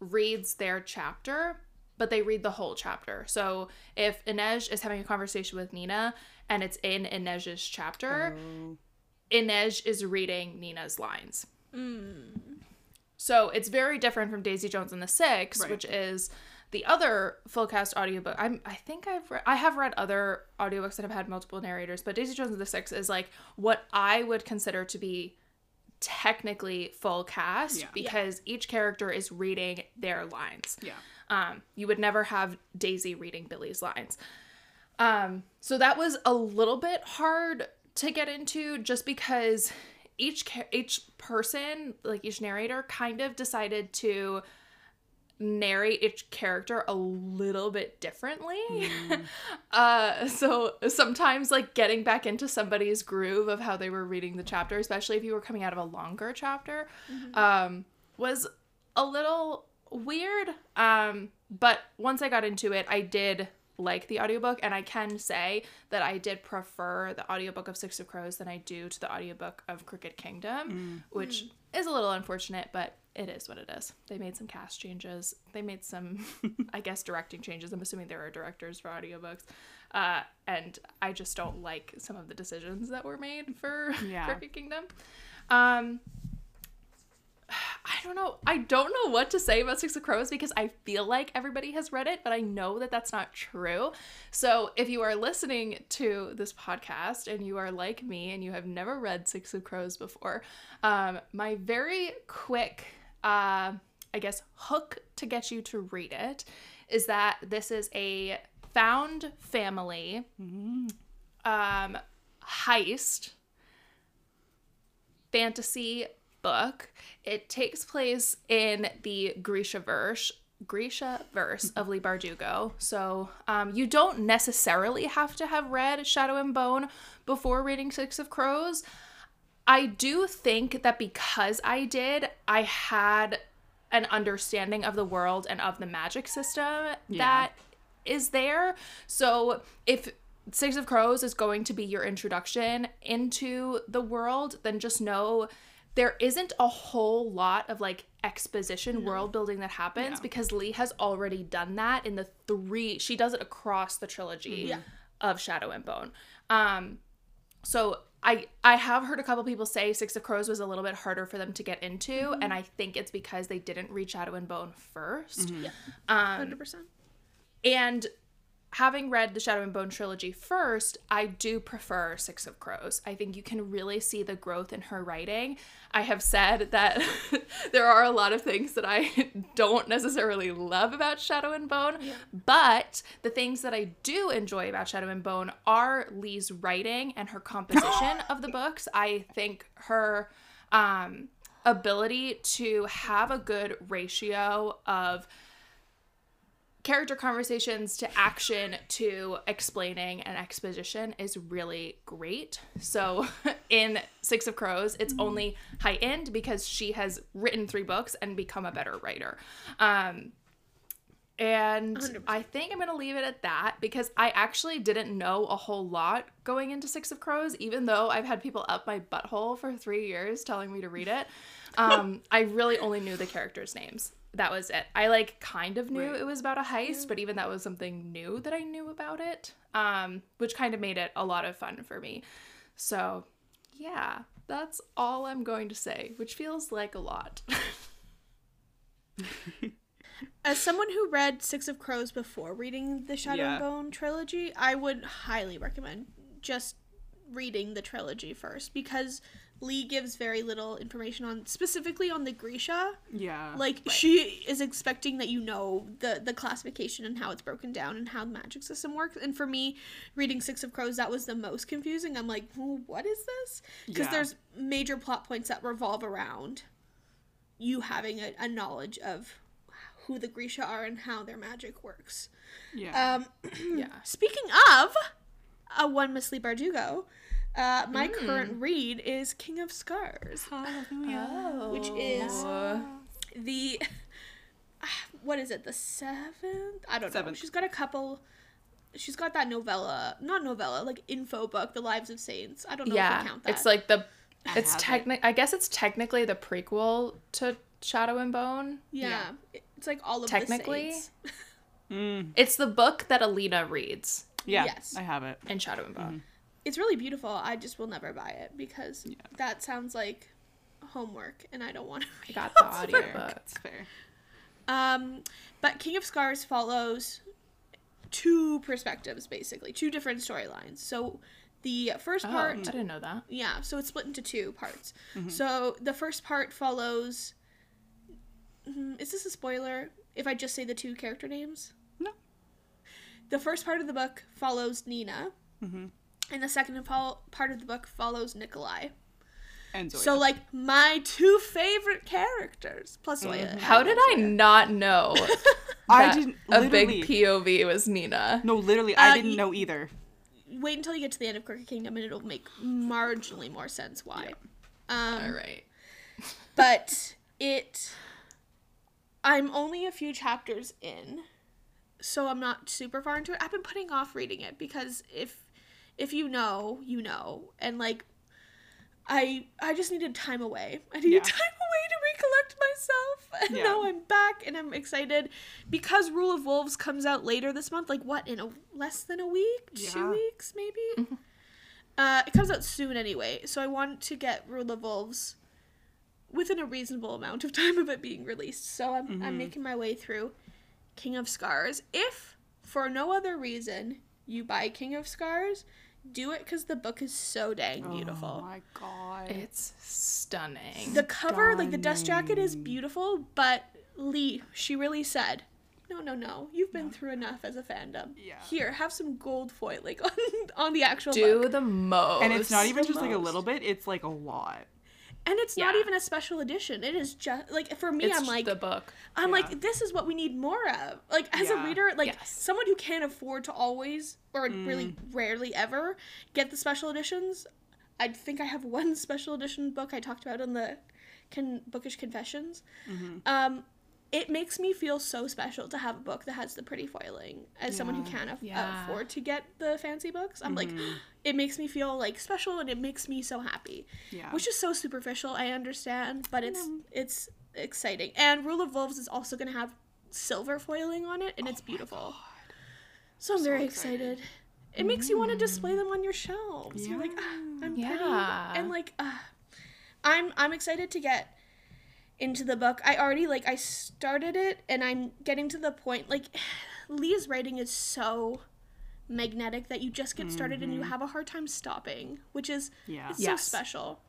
reads their chapter, but they read the whole chapter. So if Inej is having a conversation with Nina and it's in Inej's chapter, oh. Inej is reading Nina's lines. Mm. So it's very different from Daisy Jones and the Six, Right. which is the other full cast audiobook. I'm I think I've re- I have read other audiobooks that have had multiple narrators, but Daisy Jones and the Six is like what I would consider to be technically full cast Yeah. because each character is reading their lines. Yeah. Um, you would never have Daisy reading Billy's lines. Um, so that was a little bit hard to get into just because each each person, like each narrator, kind of decided to narrate each character a little bit differently. uh, so sometimes like getting back into somebody's groove of how they were reading the chapter, especially if you were coming out of a longer chapter, um, was a little weird. Um, but once I got into it, I did like the audiobook and I can say that I did prefer the audiobook of Six of Crows than I do to the audiobook of Crooked Kingdom, which is a little unfortunate, but it is what it is. They made some cast changes. They made some I guess directing changes. I'm assuming there are directors for audiobooks. Uh, and I just don't like some of the decisions that were made for Yeah. Crooked Kingdom. Um I don't know. I don't know what to say about Six of Crows because I feel like everybody has read it, but I know that that's not true. So if you are listening to this podcast and you are like me and you have never read Six of Crows before, um, my very quick, uh, I guess, hook to get you to read it is that this is a found family um, heist fantasy book. It takes place in the Grisha verse. Grisha verse of Leigh Bardugo. So um, you don't necessarily have to have read Shadow and Bone before reading Six of Crows. I do think that because I did, I had an understanding of the world and of the magic system that is there. So if Six of Crows is going to be your introduction into the world, then just know there isn't a whole lot of like exposition world building that happens Yeah. because Leigh has already done that in the three she does it across the trilogy Yeah. of Shadow and Bone. Um so I I have heard a couple people say Six of Crows was a little bit harder for them to get into, and I think it's because they didn't read Shadow and Bone 1st Yeah. Um, 100%. and having read the Shadow and Bone trilogy first, I do prefer Six of Crows. I think you can really see the growth in her writing. I have said that there are a lot of things that I don't necessarily love about Shadow and Bone, but the things that I do enjoy about Shadow and Bone are Leigh's writing and her composition of the books. I think her um, ability to have a good ratio of character conversations to action to explaining and exposition is really great. So in Six of Crows, it's only high end because she has written three books and become a better writer. Um, and 100%. I think I'm going to leave it at that because I actually didn't know a whole lot going into Six of Crows, even though I've had people up my butthole for three years telling me to read it. Um, I really only knew the characters' names. That was it. I like kind of knew Right. it was about a heist, but even that was something new that I knew about it, um, which kind of made it a lot of fun for me. So, yeah, that's all I'm going to say, which feels like a lot. As someone who read Six of Crows before reading the Shadow Yeah. and Bone trilogy, I would highly recommend just reading the trilogy first because Leigh gives very little information on specifically on the Grisha. Yeah. Like she is expecting that you know the the classification and how it's broken down and how the magic system works. And for me, reading Six of Crows, that was the most confusing. I'm like, "Well, what is this? Because Yeah. there's major plot points that revolve around you having a, a knowledge of who the Grisha are and how their magic works. Yeah. Um, Yeah. speaking of a one Miss Leigh Bardugo, uh, my current read is King of Scars, Hallelujah. which is the what is it the seventh i don't know she's got a couple she's got that novella not novella like info book the lives of saints i don't know if yeah. you count that It's like the it's have it. I guess it's technically the prequel to Shadow and Bone. yeah, it's like all of Technically. the saints Mm, It's the book that Alina reads yeah. Yes. I have it. in Shadow and Bone. It's really beautiful i just will never buy it because Yeah. that sounds like homework and i don't want to I got the audiobook. It's fair. Um, but King of Scars follows two perspectives, basically, two different storylines. So the first Oh, I didn't know that. yeah, so it's split into two parts. So the first part follows. Mhm, Is this a spoiler if I just say the two character names? No. The first part of the book follows Nina, Mhm. And the second part of the book follows Nikolai. And Zoya. So, like, my two favorite characters, plus Zoya. How did I not know I didn't a big POV was Nina? no, literally, Uh, I didn't y- know either. wait until you get to the end of Crooked Kingdom and it'll make marginally more sense why. Um, All right. But it. I'm only a few chapters in, so I'm not super far into it. I've been putting off reading it because if if you know, you know, and like. I I just needed time away. I needed Yeah. time away to recollect myself. And Yeah. now I'm back and I'm excited because Rule of Wolves comes out later this month. Like what in a less than a week, two weeks maybe. Uh, it comes out soon anyway, so I want to get Rule of Wolves within a reasonable amount of time of it being released. So I'm I'm making my way through King of Scars. If for no other reason you buy King of Scars, do it because the book is so dang Oh beautiful. my god. It's stunning. the cover, like the dust jacket, is beautiful, but Leigh, she really said, "No, no, no. You've been through enough as a fandom. Yeah. Here, have some gold foil, like on on the actual Do book." the most. and it's not even the just like a little bit; it's like a lot. And it's not even a special edition. It is just like for me, It's I'm like, the book. I'm Yeah. like, this is what we need more of. Like as a reader, like Yes. someone who can't afford to always or really Mm. rarely ever get the special editions. I think I have one special edition book I talked about in the can bookish confessions. Mm-hmm. Um, it makes me feel so special to have a book that has the pretty foiling. As someone who can't aff- Yeah. afford to get the fancy books, I'm like, Mm-hmm. it makes me feel like special and it makes me so happy Yeah. which is so superficial i understand but it's it's exciting and rule of wolves is also going to have silver foiling on it and it's beautiful so i'm very excited. it makes you want to display them on your shelves you're like ah, i'm Yeah. pretty and like ah. i'm i'm excited to get into the book i already like i started it and i'm getting to the point like Leigh's writing is so magnetic that you just get started and you have a hard time stopping which is Yeah. it's Yes. so special.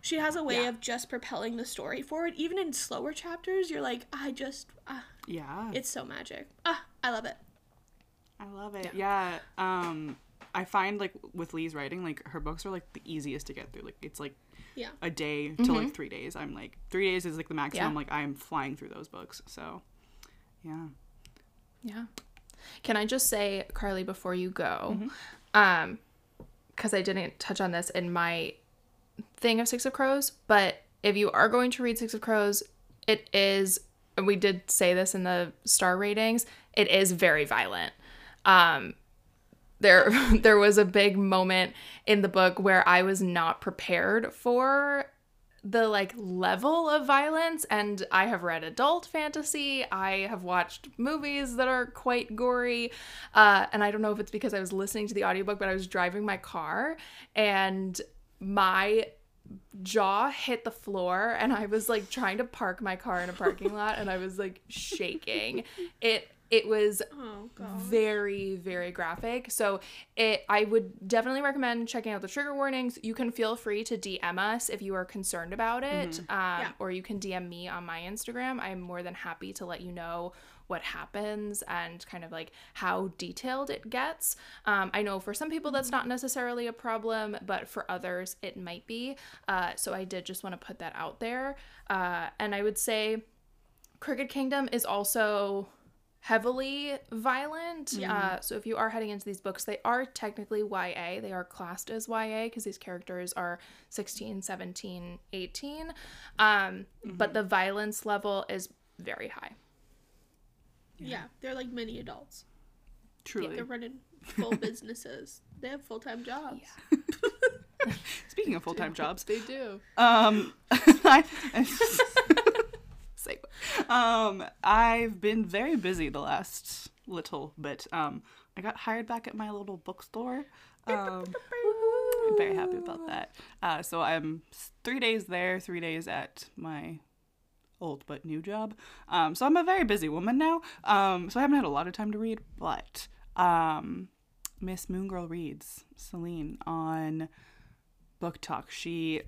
She has a way Yeah. of just propelling the story forward. Even in slower chapters, you're like, I just, ah, Yeah. it's so magic. Ah, I love it. I love it. Yeah. Um, I find like with Leigh's writing, like her books are like the easiest to get through. Like it's like Yeah. a day to like three days. I'm like three days is like the maximum. Yeah. Like I'm flying through those books. So, yeah. Yeah. Can I just say, Carly, before you go, Mm-hmm. um, because I didn't touch on this in my thing of Six of Crows, but if you are going to read Six of Crows, it is, and we did say this in the star ratings, it is very violent. Um, there, there was a big moment in the book where I was not prepared for the like level of violence and I have read adult fantasy. I have watched movies that are quite gory. Uh, and I don't know if it's because I was listening to the audiobook, but I was driving my car and my jaw hit the floor and I was like trying to park my car in a parking lot and I was like shaking. It it was Oh, very very graphic. So it i would definitely recommend checking out the trigger warnings. You can feel free to dm us if you are concerned about it um, or you can dm me on my instagram. I'm more than happy to let you know what happens and kind of like how detailed it gets. Um, i know for some people that's not necessarily a problem but for others it might be. Uh, so i did just want to put that out there. Uh, and i would say Crooked Kingdom is also heavily violent. Yeah. Uh, so if you are heading into these books, they are technically YA. They are classed as YA because these characters are 16, 17, 18. Um, But the violence level is very high. Yeah, they're like mini adults. Truly. They're running full businesses. They have full time jobs. Speaking of full time jobs, They do. um, I, Segue. um, I've been very busy the last little bit. Um, I got hired back at my little bookstore. Um, I'm very happy about that. Uh, so I'm three days there, three days at my old but new job. Um, so I'm a very busy woman now. Um, so I haven't had a lot of time to read, but um, Miss Moongirl reads Celine on BookTok. She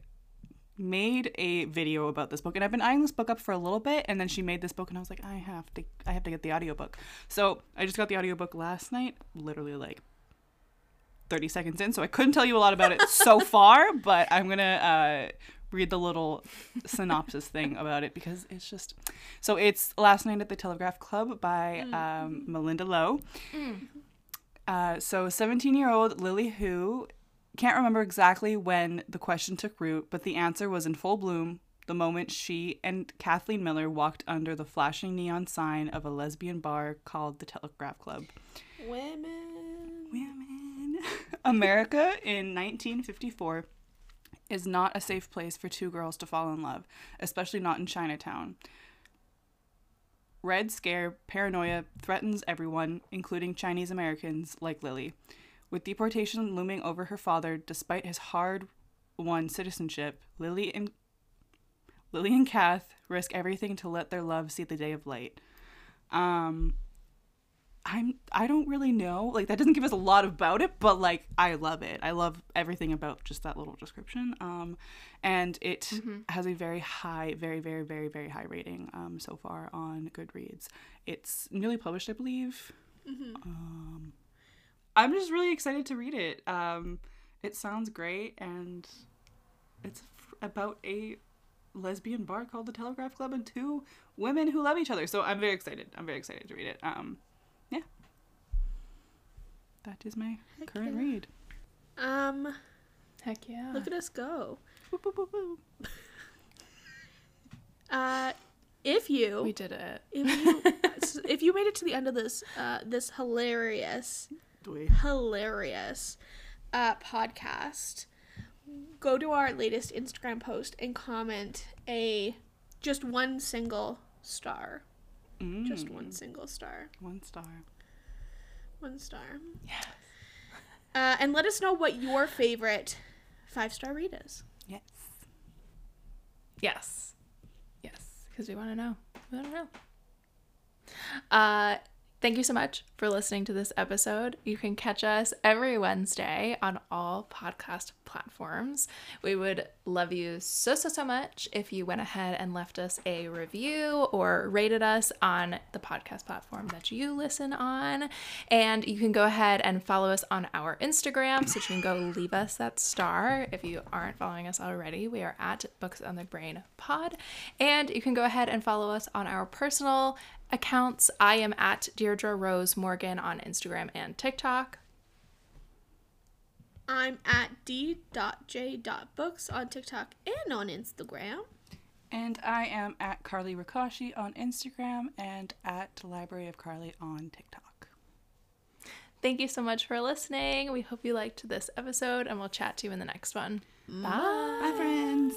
made a video about this book and I've been eyeing this book up for a little bit and then she made this book and I was like I have to I have to get the audiobook. So I just got the audiobook last night, literally like 30 seconds in, so I couldn't tell you a lot about it so far, but I'm going to uh read the little synopsis thing about it because it's just so it's Last Night at the Telegraph Club by um, Malinda Lo. Uh, so 17 year old Lily Hu can't remember exactly when the question took root, but the answer was in full bloom the moment she and Kathleen Miller walked under the flashing neon sign of a lesbian bar called the Telegraph Club. Women. Women. America in 1954 is not a safe place for two girls to fall in love, especially not in Chinatown. Red Scare paranoia threatens everyone, including Chinese Americans like Lily. With deportation looming over her father despite his hard won citizenship, Lily and Lily and Kath risk everything to let their love see the day of light. Um I'm I don't really know. Like that doesn't give us a lot about it, but like I love it. I love everything about just that little description. Um and it has a very high, very very very very high rating um so far on Goodreads. It's newly published, I believe. Um I'm just really excited to read it. Um it sounds great and it's f- about a lesbian bar called the Telegraph Club and two women who love each other. So I'm very excited. I'm very excited to read it. Um, yeah. That is my Heck current yeah. read. Um, Heck yeah. look at us go. Woo, woo, woo, woo. Uh, if you we did it. if you if you made it to the end of this uh this hilarious Hilarious uh podcast go to our latest instagram post and comment a just one single star just Mm, one single star One star. one star Yes. uh, and let us know what your favorite five star read is Yes. Yes. Yes. Because we want to know. We want to know. Uh, thank you so much for listening to this episode. You can catch us every Wednesday on all podcast platforms. We would love you so, so, so much if you went ahead and left us a review or rated us on the podcast platform that you listen on. And you can go ahead and follow us on our Instagram so you can go leave us that star if you aren't following us already. We are at Books on the Brain Pod. And you can go ahead and follow us on our personal accounts. I am at Deirdre Rose Morgan on Instagram and TikTok. i'm at d.j.books on tiktok and on instagram And I am at Carly Rakashi on Instagram and at Library of Carly on TikTok. Thank you so much for listening. We hope you liked this episode, and we'll chat to you in the next one. Bye. Bye, friends.